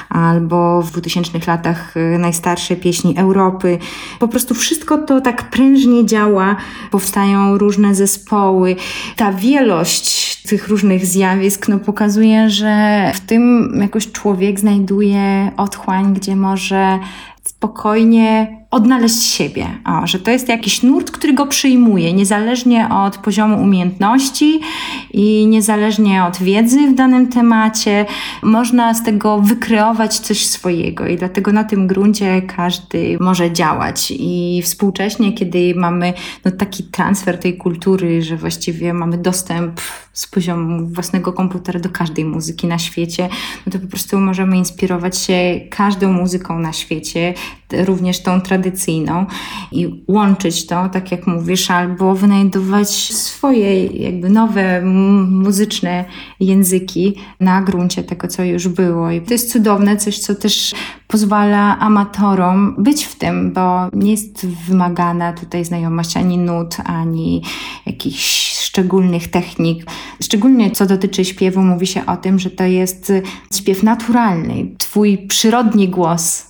albo w 2000 latach y, najstarsze pieśni Europy. Po prostu wszystko to tak prężnie działa, powstają różne zespoły. Ta wielość tych różnych zjawisk no, pokazuje, że w tym jakoś człowiek znajduje otchłań, gdzie może spokojnie odnaleźć siebie. O, że to jest jakiś nurt, który go przyjmuje, niezależnie od poziomu umiejętności i niezależnie od wiedzy w danym temacie. Można z tego wykreować coś swojego i dlatego na tym gruncie każdy może działać. I współcześnie, kiedy mamy no, taki transfer tej kultury, że właściwie mamy dostęp z poziomu własnego komputera do każdej muzyki na świecie, no to po prostu możemy inspirować się każdą muzyką na świecie, również tą tradycyjną i łączyć to, tak jak mówisz, albo wynajdować swoje jakby nowe muzyczne języki na gruncie tego, co już było. I to jest cudowne, coś, co też pozwala amatorom być w tym, bo nie jest wymagana tutaj znajomość ani nut, ani jakichś szczególnych technik. Szczególnie co dotyczy śpiewu, mówi się o tym, że to jest śpiew naturalny, twój przyrodni głos.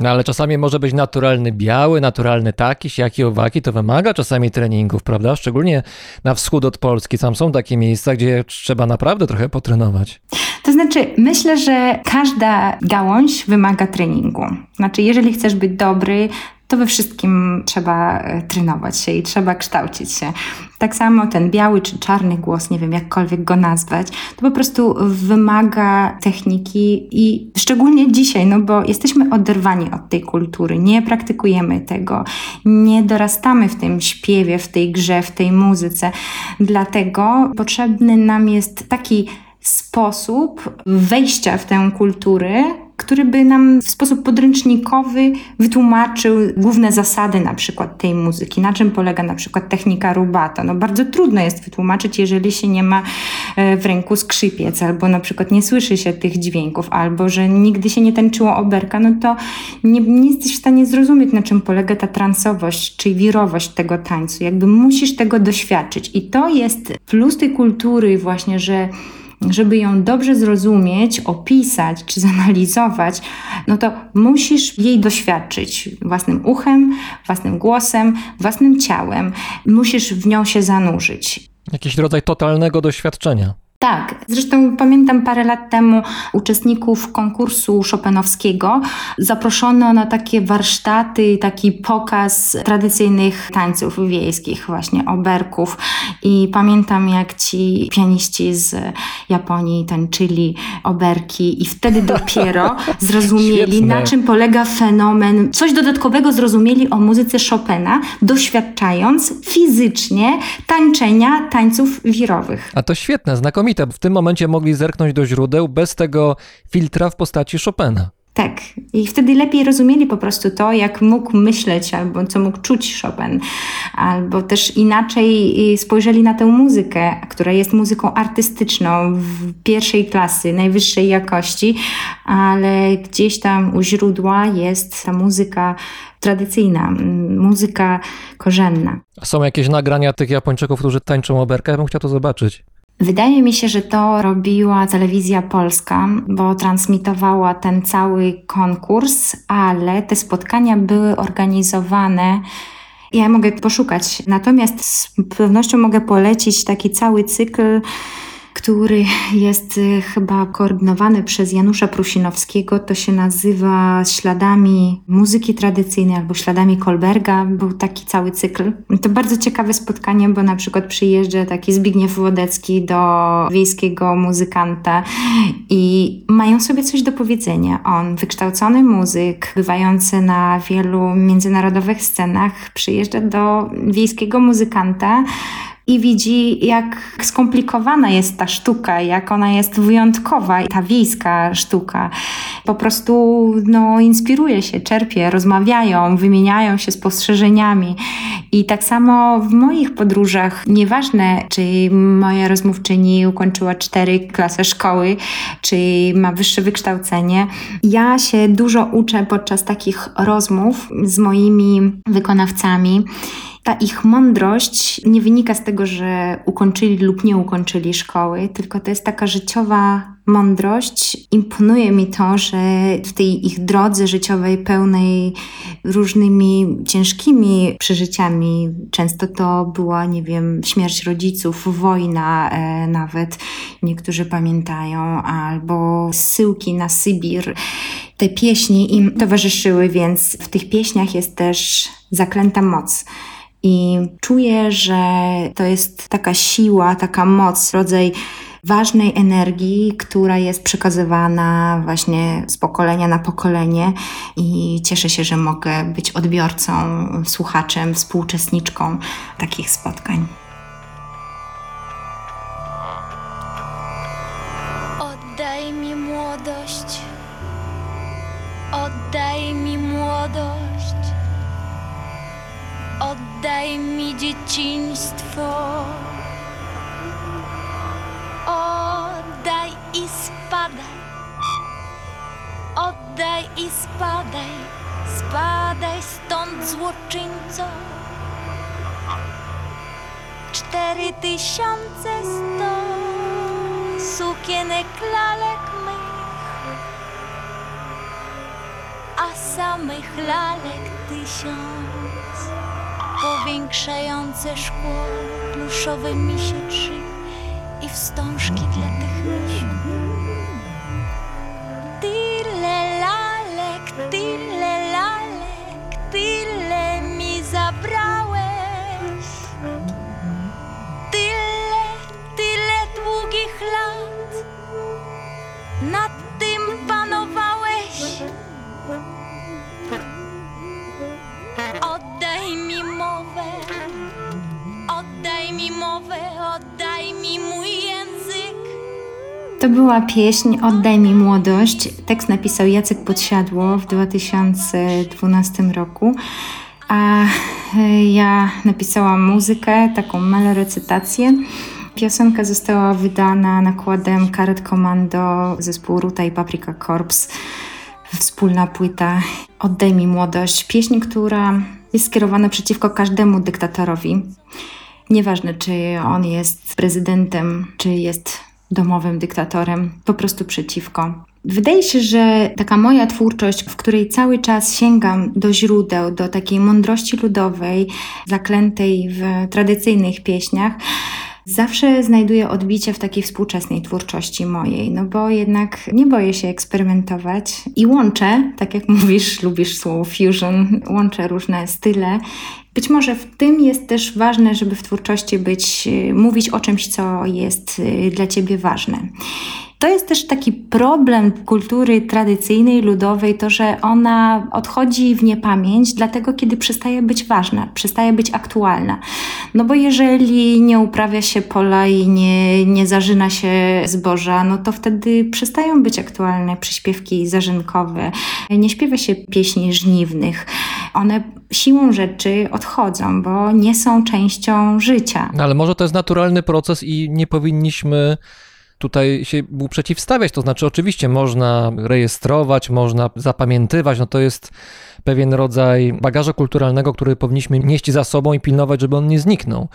No ale czasami może być naturalny biały, naturalny taki, siaki, owaki, to wymaga czasami treningów, prawda? Szczególnie na wschód od Polski, tam są takie miejsca, gdzie trzeba naprawdę trochę potrenować. To znaczy, myślę, że każda gałąź wymaga treningu. Znaczy, jeżeli chcesz być dobry, to we wszystkim trzeba e, trenować się i trzeba kształcić się. Tak samo ten biały czy czarny głos, nie wiem jakkolwiek go nazwać, to po prostu wymaga techniki i szczególnie dzisiaj, no bo jesteśmy oderwani od tej kultury, nie praktykujemy tego, nie dorastamy w tym śpiewie, w tej grze, w tej muzyce. Dlatego potrzebny nam jest taki sposób wejścia w tę kulturę, który by nam w sposób podręcznikowy wytłumaczył główne zasady na przykład tej muzyki, na czym polega na przykład technika rubata. No bardzo trudno jest wytłumaczyć, jeżeli się nie ma e, w ręku skrzypiec, albo na przykład nie słyszy się tych dźwięków, albo że nigdy się nie tańczyło oberka, no to nie, nie jesteś w stanie zrozumieć, na czym polega ta transowość, czy wirowość tego tańcu. Jakby musisz tego doświadczyć. I to jest plus tej kultury właśnie, że żeby ją dobrze zrozumieć, opisać czy zanalizować, no to musisz jej doświadczyć własnym uchem, własnym głosem, własnym ciałem. Musisz w nią się zanurzyć. Jakiś rodzaj totalnego doświadczenia. Tak, zresztą pamiętam parę lat temu uczestników konkursu Chopinowskiego zaproszono na takie warsztaty, taki pokaz tradycyjnych tańców wiejskich, właśnie oberków. I pamiętam, jak ci pianiści z Japonii tańczyli oberki, i wtedy dopiero *laughs* zrozumieli, Świetne. na czym polega fenomen. Coś dodatkowego zrozumieli o muzyce Chopina, doświadczając fizycznie tańczenia tańców wirowych. A to świetne, znakomite. W tym momencie mogli zerknąć do źródeł bez tego filtra w postaci Chopina. Tak. I wtedy lepiej rozumieli po prostu to, jak mógł myśleć, albo co mógł czuć Chopin, albo też inaczej y, spojrzeli na tę muzykę, która jest muzyką artystyczną w pierwszej klasy, najwyższej jakości, ale gdzieś tam u źródła jest ta muzyka tradycyjna, muzyka korzenna. Są jakieś nagrania tych Japończyków, którzy tańczą oberkę? Ja bym chciał to zobaczyć. Wydaje mi się, że to robiła telewizja polska, bo transmitowała ten cały konkurs, ale te spotkania były organizowane. Ja mogę poszukać, natomiast z pewnością mogę polecić taki cały cykl który jest y, chyba koordynowany przez Janusza Prusinowskiego. To się nazywa Śladami muzyki tradycyjnej albo Śladami Kolberga. Był taki cały cykl. To bardzo ciekawe spotkanie, bo na przykład przyjeżdża taki Zbigniew Wodecki do wiejskiego muzykanta i mają sobie coś do powiedzenia. On, wykształcony muzyk, bywający na wielu międzynarodowych scenach, przyjeżdża do wiejskiego muzykanta i widzi, jak skomplikowana jest ta sztuka, jak ona jest wyjątkowa, ta wiejska sztuka. Po prostu no, inspiruje się, czerpie, rozmawiają, wymieniają się spostrzeżeniami. I tak samo w moich podróżach, nieważne czy moja rozmówczyni ukończyła cztery klasy szkoły, czy ma wyższe wykształcenie, ja się dużo uczę podczas takich rozmów z moimi wykonawcami ta ich mądrość nie wynika z tego, że ukończyli lub nie ukończyli szkoły, tylko to jest taka życiowa mądrość. Imponuje mi to, że w tej ich drodze życiowej pełnej różnymi ciężkimi przeżyciami, często to była, nie wiem, śmierć rodziców, wojna e, nawet, niektórzy pamiętają, albo zsyłki na Sybir. Te pieśni im towarzyszyły, więc w tych pieśniach jest też zaklęta moc. I czuję, że to jest taka siła, taka moc, rodzaj ważnej energii, która jest przekazywana właśnie z pokolenia na pokolenie i cieszę się, że mogę być odbiorcą, słuchaczem, współuczestniczką takich spotkań. Dzieciństwo. Oddaj i spadaj, oddaj i spadaj, spadaj stąd złoczyńco. Cztery tysiące sto sukienek lalek mych, a samych lalek tysiąc, powiększające szkło, pluszowe misie trzy i wstążki dla tych misiów. To była pieśń Oddaj mi młodość. Tekst napisał Jacek Podsiadło w 2012 roku. A e, ja napisałam muzykę, taką melorecytację. Piosenka została wydana nakładem Karet Commando zespołu Ruta i Paprika Corps. Wspólna płyta Oddaj mi młodość. Pieśń, która jest skierowana przeciwko każdemu dyktatorowi. Nieważne, czy on jest prezydentem, czy jest domowym dyktatorem, po prostu przeciwko. Wydaje się, że taka moja twórczość, w której cały czas sięgam do źródeł, do takiej mądrości ludowej, zaklętej w tradycyjnych pieśniach, zawsze znajduję odbicie w takiej współczesnej twórczości mojej, no bo jednak nie boję się eksperymentować i łączę, tak jak *laughs* mówisz, lubisz słowo fusion, łączę różne style. Być może w tym jest też ważne, żeby w twórczości być, mówić o czymś, co jest y, dla ciebie ważne. To jest też taki problem kultury tradycyjnej, ludowej, to, że ona odchodzi w niepamięć, dlatego kiedy przestaje być ważna, przestaje być aktualna. No bo jeżeli nie uprawia się pola i nie, nie zażyna się zboża, no to wtedy przestają być aktualne przyśpiewki zarzynkowe, nie śpiewa się pieśni żniwnych. One siłą rzeczy odchodzą, bo nie są częścią życia. No ale może to jest naturalny proces i nie powinniśmy tutaj się mu przeciwstawiać. To znaczy, oczywiście można rejestrować, można zapamiętywać, no to jest pewien rodzaj bagażu kulturalnego, który powinniśmy nieść za sobą i pilnować, żeby on nie zniknął.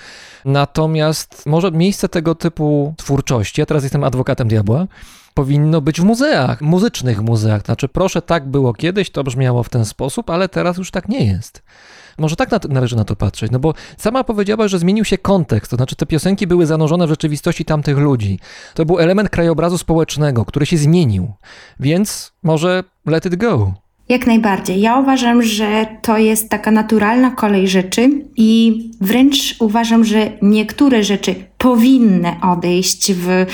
Natomiast może miejsce tego typu twórczości, ja teraz jestem adwokatem diabła, powinno być w muzeach, muzycznych muzeach. Znaczy, proszę, tak było kiedyś, to brzmiało w ten sposób, ale teraz już tak nie jest. Może tak na to, należy na to patrzeć, no bo sama powiedziała, że zmienił się kontekst, to znaczy te piosenki były zanurzone w rzeczywistości tamtych ludzi. To był element krajobrazu społecznego, który się zmienił, więc może let it go. Jak najbardziej. Ja uważam, że to jest taka naturalna kolej rzeczy i wręcz uważam, że niektóre rzeczy powinny odejść w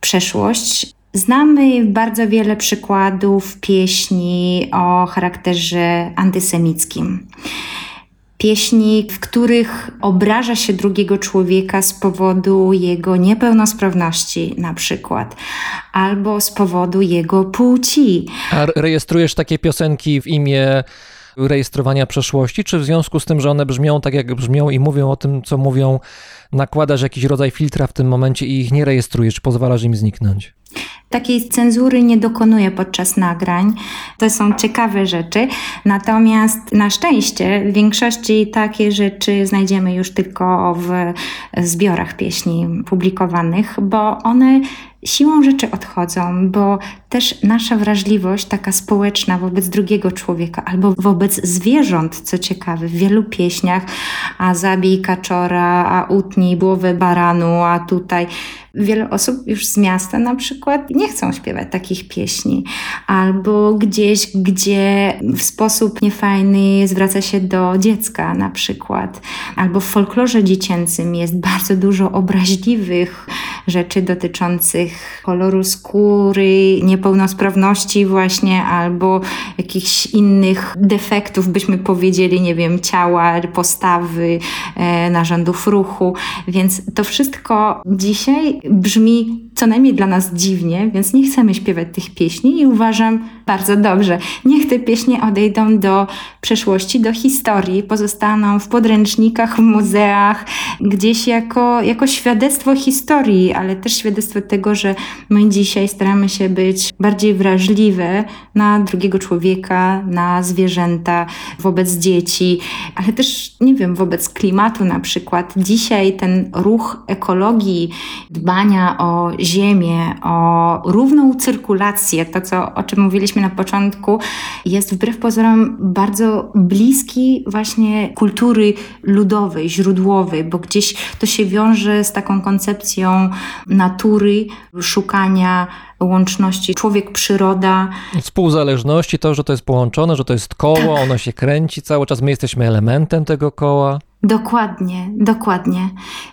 przeszłość. Znamy bardzo wiele przykładów pieśni o charakterze antysemickim. Pieśni, w których obraża się drugiego człowieka z powodu jego niepełnosprawności, na przykład, albo z powodu jego płci. A rejestrujesz takie piosenki w imię rejestrowania przeszłości, czy w związku z tym, że one brzmią tak, jak brzmią i mówią o tym, co mówią, nakładasz jakiś rodzaj filtra w tym momencie i ich nie rejestrujesz, pozwalasz im zniknąć? Takiej cenzury nie dokonuję podczas nagrań. To są ciekawe rzeczy. Natomiast na szczęście w większości takie rzeczy znajdziemy już tylko w zbiorach pieśni publikowanych, bo one siłą rzeczy odchodzą, bo też nasza wrażliwość taka społeczna wobec drugiego człowieka albo wobec zwierząt, co ciekawe, w wielu pieśniach, a zabij kaczora, a utnij głowę baranu, a tutaj wiele osób już z miasta na przykład nie chcą śpiewać takich pieśni, albo gdzieś, gdzie w sposób niefajny zwraca się do dziecka na przykład, albo w folklorze dziecięcym jest bardzo dużo obraźliwych rzeczy dotyczących koloru skóry, niepełnosprawności właśnie, albo jakichś innych defektów, byśmy powiedzieli, nie wiem, ciała, postawy, e, narządów ruchu, więc to wszystko dzisiaj brzmi co najmniej dla nas dziwnie, więc nie chcemy śpiewać tych pieśni i uważam bardzo dobrze. Niech te pieśni odejdą do przeszłości, do historii, pozostaną w podręcznikach, w muzeach, gdzieś jako, jako świadectwo historii, ale też świadectwo tego, że my dzisiaj staramy się być bardziej wrażliwe na drugiego człowieka, na zwierzęta, wobec dzieci, ale też, nie wiem, wobec klimatu na przykład. Dzisiaj ten ruch ekologii, dbania o ziemię, o równą cyrkulację, to co, o czym mówiliśmy na początku, jest wbrew pozorom bardzo bliski właśnie kultury ludowej, źródłowej, bo gdzieś to się wiąże z taką koncepcją natury, szukania łączności człowiek-przyroda. Współzależności, to, że to jest połączone, że to jest koło, ono się kręci cały czas, my jesteśmy elementem tego koła. Dokładnie, dokładnie.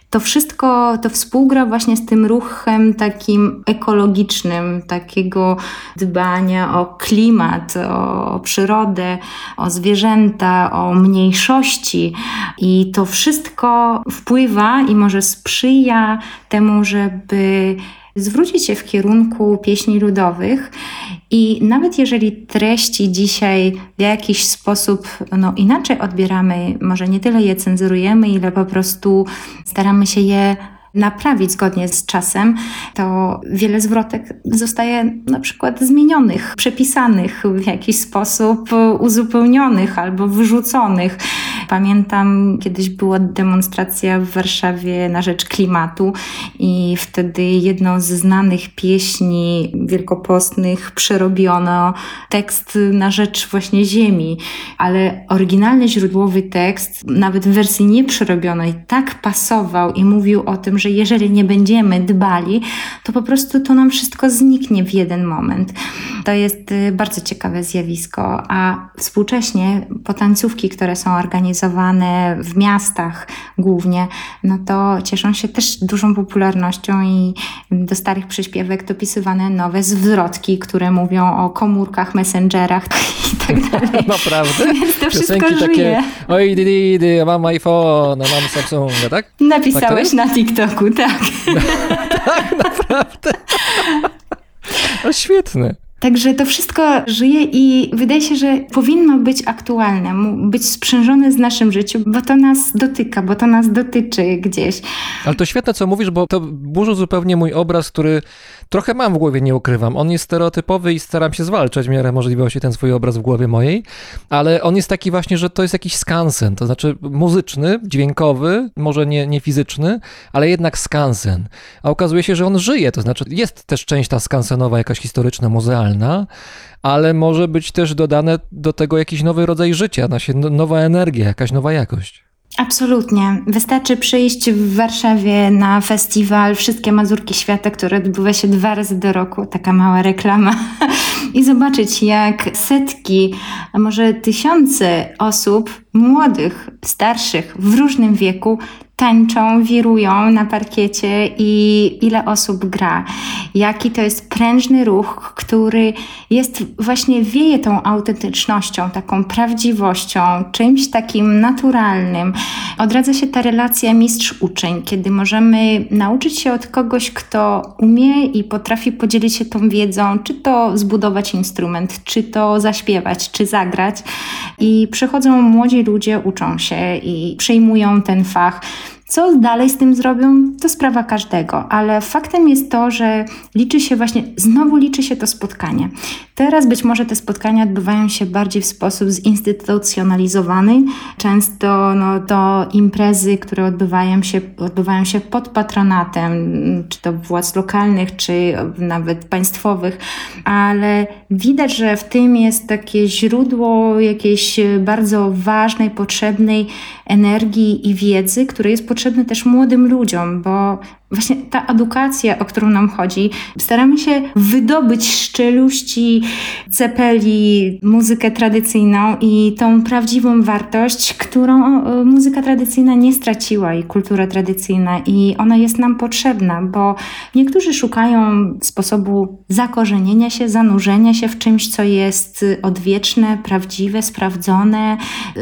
To wszystko to współgra właśnie z tym ruchem takim ekologicznym, takiego dbania o klimat, o przyrodę, o zwierzęta, o mniejszości. I to wszystko wpływa i może sprzyja temu, żeby zwrócić się w kierunku pieśni ludowych i nawet jeżeli treści dzisiaj w jakiś sposób no, inaczej odbieramy, może nie tyle je cenzurujemy, ile po prostu staramy się je naprawić zgodnie z czasem, to wiele zwrotek zostaje na przykład zmienionych, przepisanych w jakiś sposób, uzupełnionych albo wyrzuconych. Pamiętam, kiedyś była demonstracja w Warszawie na rzecz klimatu i wtedy jedną z znanych pieśni wielkopostnych przerobiono tekst na rzecz właśnie ziemi, ale oryginalny źródłowy tekst, nawet w wersji nieprzerobionej, tak pasował i mówił o tym, że jeżeli nie będziemy dbali, to po prostu to nam wszystko zniknie w jeden moment. To jest y, bardzo ciekawe zjawisko, a współcześnie potańcówki, które są organizowane, w miastach głównie, no to cieszą się też dużą popularnością i do starych przyśpiewek dopisywane nowe zwrotki, które mówią o komórkach, messengerach *laughs* i tak dalej. Naprawdę? *laughs* Więc to wszystko Piosenki takie, żyje. oj, di, di, di, mam iPhone, mam Samsunga, tak? Napisałeś jest? na TikToku, tak. *laughs* O, świetne. Także to wszystko żyje i wydaje się, że powinno być aktualne, być sprzężone z naszym życiem, bo to nas dotyka, bo to nas dotyczy gdzieś. Ale to świetne, co mówisz, bo to burzy zupełnie mój obraz, który trochę mam w głowie, nie ukrywam. On jest stereotypowy i staram się zwalczać w miarę możliwości ten swój obraz w głowie mojej, ale on jest taki właśnie, że to jest jakiś skansen, to znaczy muzyczny, dźwiękowy, może nie, nie fizyczny, ale jednak skansen. A okazuje się, że on żyje, to znaczy jest też część ta skansenowa, jakaś historyczna, muzealna, ale może być też dodane do tego jakiś nowy rodzaj życia, no- nowa energia, jakaś nowa jakość. Absolutnie. Wystarczy przyjść w Warszawie na festiwal Wszystkie Mazurki Świata, który odbywa się dwa razy do roku, taka mała reklama, *laughs* i zobaczyć, jak setki, a może tysiące osób, młodych, starszych, w różnym wieku, tańczą, wirują na parkiecie i ile osób gra. Jaki to jest prężny ruch, który jest właśnie wieje tą autentycznością, taką prawdziwością, czymś takim naturalnym. Odradza się ta relacja mistrz-uczeń, kiedy możemy nauczyć się od kogoś, kto umie i potrafi podzielić się tą wiedzą, czy to zbudować instrument, czy to zaśpiewać, czy zagrać. I przychodzą młodzi ludzie, uczą się i przyjmują ten fach. Co dalej z tym zrobią, to sprawa każdego, ale faktem jest to, że liczy się właśnie, znowu liczy się to spotkanie. Teraz być może te spotkania odbywają się bardziej w sposób zinstytucjonalizowany. Często no, to imprezy, które odbywają się, odbywają się pod patronatem, czy to władz lokalnych, czy nawet państwowych, ale widać, że w tym jest takie źródło jakiejś bardzo ważnej, potrzebnej energii i wiedzy, które jest potrzebne też młodym ludziom, bo właśnie ta edukacja, o którą nam chodzi, staramy się wydobyć z czeluści cepeli muzykę tradycyjną i tą prawdziwą wartość, którą e, muzyka tradycyjna nie straciła i kultura tradycyjna i ona jest nam potrzebna, bo niektórzy szukają sposobu zakorzenienia się, zanurzenia się w czymś, co jest odwieczne, prawdziwe, sprawdzone,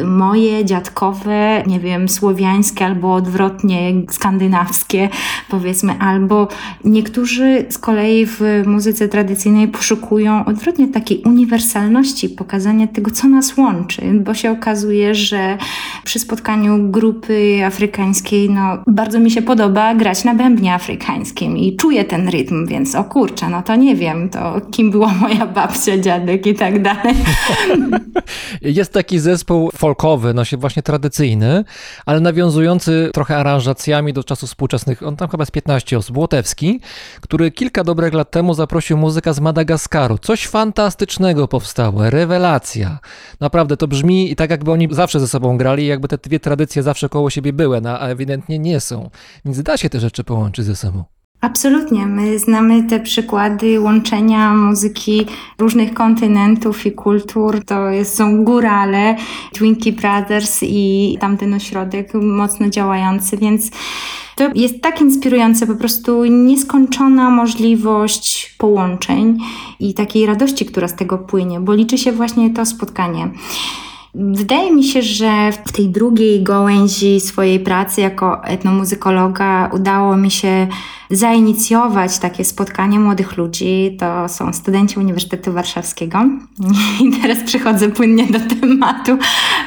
moje, dziadkowe, nie wiem, słowiańskie albo odwrotnie skandynawskie, powiedzmy, albo niektórzy z kolei w muzyce tradycyjnej poszukują odwrotnie takiej uniwersalności, pokazania tego, co nas łączy, bo się okazuje, że przy spotkaniu grupy afrykańskiej, no bardzo mi się podoba grać na bębnie afrykańskim i czuję ten rytm, więc o kurczę, no to nie wiem, to kim była moja babcia, dziadek i tak dalej. *laughs* Jest taki zespół folkowy, no się właśnie tradycyjny, ale nawiązujący trochę aranżacjami do czasów współczesnych. On tam chyba z 15 osób, Łotewski, który kilka dobrych lat temu zaprosił muzyka z Madagaskaru. Coś fantastycznego powstało, rewelacja. Naprawdę to brzmi i tak jakby oni zawsze ze sobą grali, jakby te dwie tradycje zawsze koło siebie były, no, a ewidentnie nie są. Więc da się te rzeczy połączyć ze sobą. Absolutnie. My znamy te przykłady łączenia muzyki różnych kontynentów i kultur. To jest, są górale, Twinkie Brothers i tamten ośrodek mocno działający, więc to jest tak inspirujące, po prostu nieskończona możliwość połączeń i takiej radości, która z tego płynie, bo liczy się właśnie to spotkanie. Wydaje mi się, że w tej drugiej gałęzi swojej pracy jako etnomuzykologa udało mi się zainicjować takie spotkanie młodych ludzi. To są studenci Uniwersytetu Warszawskiego. *laughs* I teraz przechodzę płynnie do tematu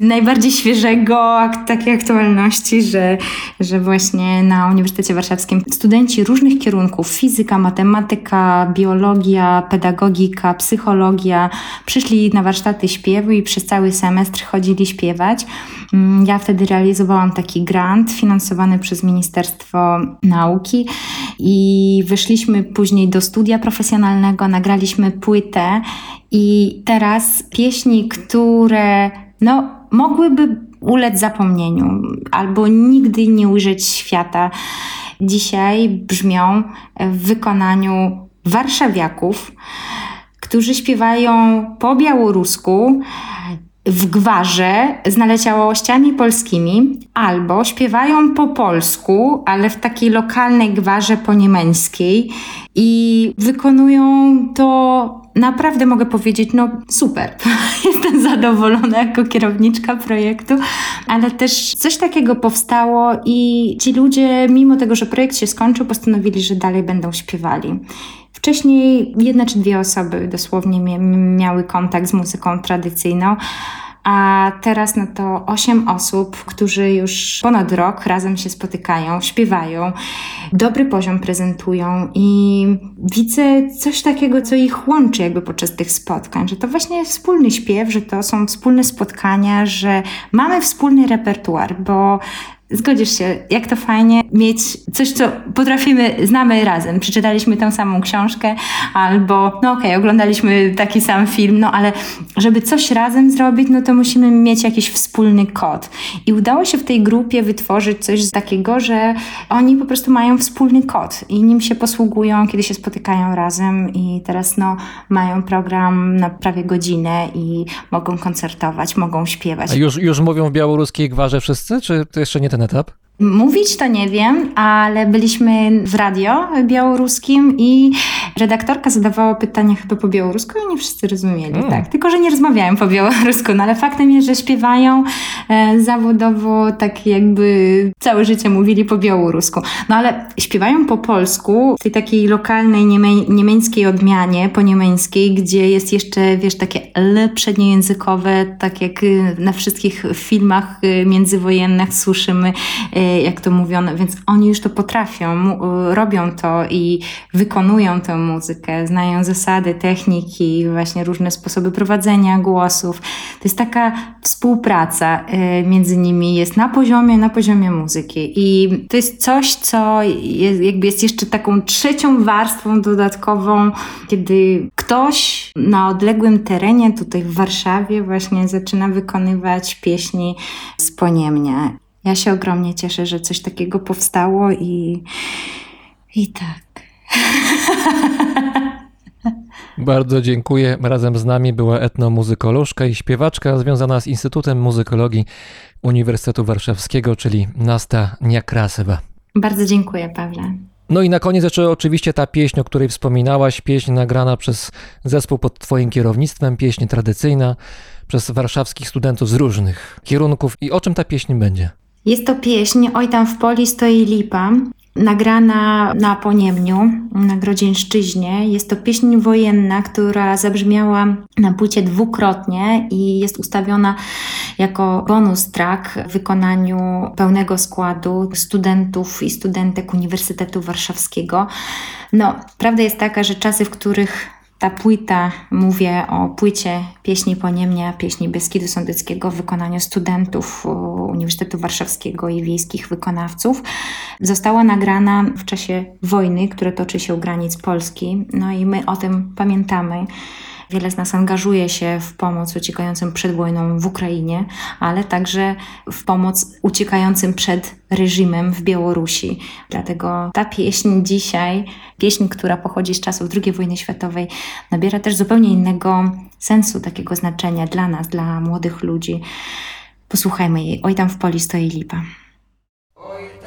najbardziej świeżego, ak- takiej aktualności, że, że właśnie na Uniwersytecie Warszawskim studenci różnych kierunków fizyka, matematyka, biologia, pedagogika, psychologia przyszli na warsztaty śpiewu i przez cały semestr chodzili śpiewać. Mm, Ja wtedy realizowałam taki grant finansowany przez Ministerstwo Nauki i wyszliśmy później do studia profesjonalnego, nagraliśmy płytę i teraz pieśni, które no, mogłyby ulec zapomnieniu albo nigdy nie ujrzeć świata, dzisiaj brzmią w wykonaniu warszawiaków, którzy śpiewają po białorusku, w gwarze z naleciałościami polskimi, albo śpiewają po polsku, ale w takiej lokalnej gwarze poniemieckiej i wykonują to naprawdę mogę powiedzieć, no super. *laughs* Jestem zadowolona jako kierowniczka projektu, ale też coś takiego powstało i ci ludzie, mimo tego, że projekt się skończył, postanowili, że dalej będą śpiewali. Wcześniej jedna czy dwie osoby dosłownie mia- miały kontakt z muzyką tradycyjną, a teraz no to osiem osób, którzy już ponad rok razem się spotykają, śpiewają, dobry poziom prezentują i widzę coś takiego, co ich łączy jakby podczas tych spotkań, że to właśnie wspólny śpiew, że to są wspólne spotkania, że mamy wspólny repertuar, bo Zgodzisz się, jak to fajnie mieć coś, co potrafimy, znamy razem. Przeczytaliśmy tę samą książkę, albo, no okej, oglądaliśmy taki sam film, no ale żeby coś razem zrobić, no to musimy mieć jakiś wspólny kod. I udało się w tej grupie wytworzyć coś takiego, że oni po prostu mają wspólny kod i nim się posługują, kiedy się spotykają razem i teraz no mają program na prawie godzinę i mogą koncertować, mogą śpiewać. A już, już mówią w białoruskiej gwarze wszyscy, czy to jeszcze nie ten turn up? Mówić to nie wiem, ale byliśmy w radio białoruskim i redaktorka zadawała pytania chyba po białorusku i nie wszyscy rozumieli, Mm. tak. Tylko, że nie rozmawiają po białorusku, no ale faktem jest, że śpiewają e, zawodowo tak jakby całe życie mówili po białorusku. No ale śpiewają po polsku w tej takiej lokalnej niemie- niemieckiej odmianie, po niemieckiej, gdzie jest jeszcze, wiesz, takie L przedniojęzykowe, tak jak na wszystkich filmach y, międzywojennych słyszymy, y, jak to mówiono, więc oni już to potrafią, y, robią to i wykonują tę muzykę, znają zasady, techniki, właśnie różne sposoby prowadzenia głosów. To jest taka współpraca y, między nimi jest na poziomie, na poziomie muzyki i to jest coś, co jest, jakby jest jeszcze taką trzecią warstwą dodatkową, kiedy ktoś na odległym terenie, tutaj w Warszawie właśnie zaczyna wykonywać pieśni z Poniemnia. Ja się ogromnie cieszę, że coś takiego powstało i, i tak. *laughs* Bardzo dziękuję. Razem z nami była etnomuzykolożka i śpiewaczka związana z Instytutem Muzykologii Uniwersytetu Warszawskiego, czyli Nasta Niakrasewa. Bardzo dziękuję, Pawle. No i na koniec jeszcze oczywiście ta pieśń, o której wspominałaś, pieśń nagrana przez zespół pod Twoim kierownictwem, pieśń tradycyjna przez warszawskich studentów z różnych kierunków. I o czym ta pieśń będzie? Jest to pieśń Oj tam w poli stoi lipa, nagrana na Poniemniu, na Grodzieńszczyźnie. Jest to pieśń wojenna, która zabrzmiała na płycie dwukrotnie i jest ustawiona jako bonus track w wykonaniu pełnego składu studentów i studentek Uniwersytetu Warszawskiego. No, prawda jest taka, że czasy, w których ta płyta, mówię o płycie pieśni Poniemnia, pieśni Beskidu Sądeckiego w wykonaniu studentów u, Uniwersytetu Warszawskiego i wiejskich wykonawców. Została nagrana w czasie wojny, która toczy się u granic Polski. No i my o tym pamiętamy. Wiele z nas angażuje się w pomoc uciekającym przed wojną w Ukrainie, ale także w pomoc uciekającym przed reżimem w Białorusi. Dlatego ta pieśń dzisiaj, pieśń, która pochodzi z czasów II wojny światowej, nabiera też zupełnie innego sensu, takiego znaczenia dla nas, dla młodych ludzi. Posłuchajmy jej. Oj, tam w poli stoi lipa. Biała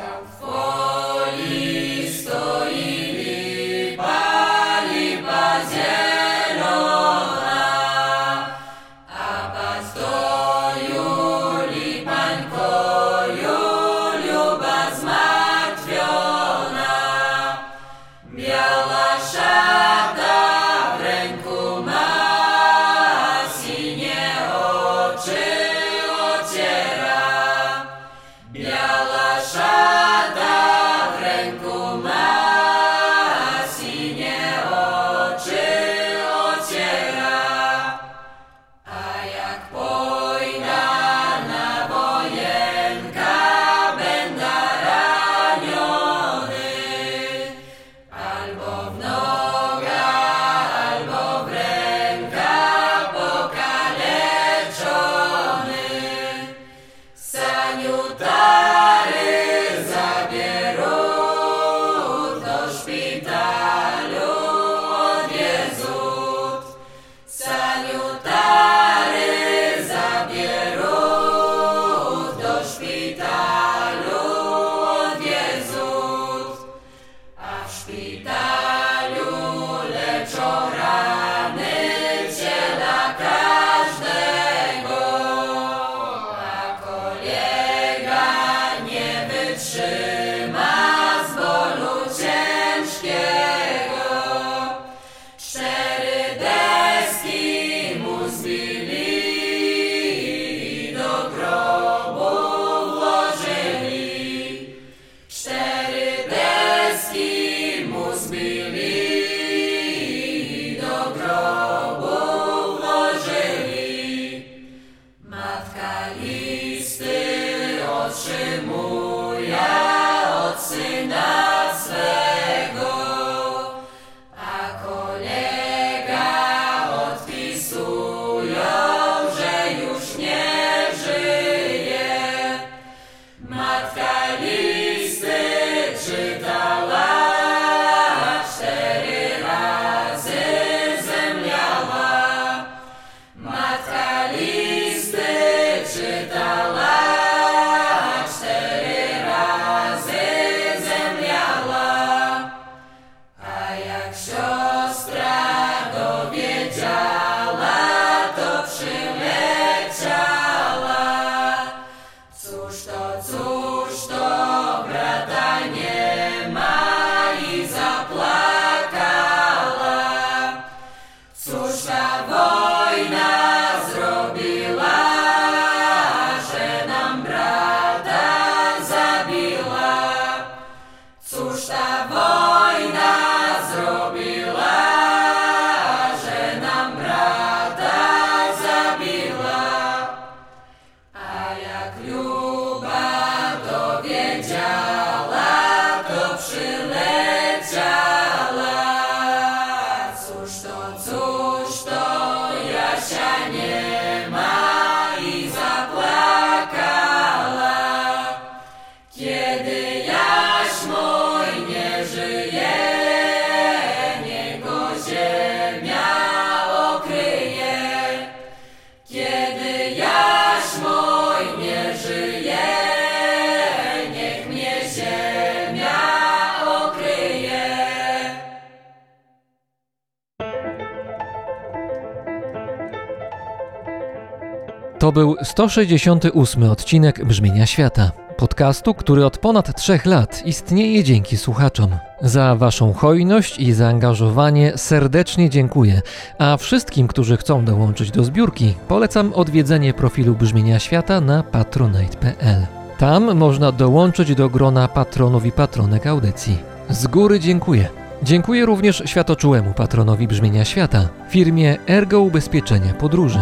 był 168 odcinek Brzmienia Świata. Podcastu, który od ponad trzech lat istnieje dzięki słuchaczom. Za Waszą hojność i zaangażowanie serdecznie dziękuję, a wszystkim, którzy chcą dołączyć do zbiórki, polecam odwiedzenie profilu Brzmienia Świata na patronite.pl. Tam można dołączyć do grona patronów i patronek audycji. Z góry dziękuję. Dziękuję również światoczułemu patronowi Brzmienia Świata, firmie Ergo Ubezpieczenia Podróży.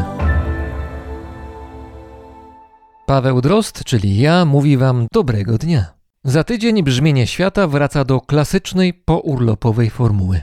Paweł Drost, czyli ja, mówi Wam dobrego dnia. Za tydzień brzmienie świata wraca do klasycznej pourlopowej formuły.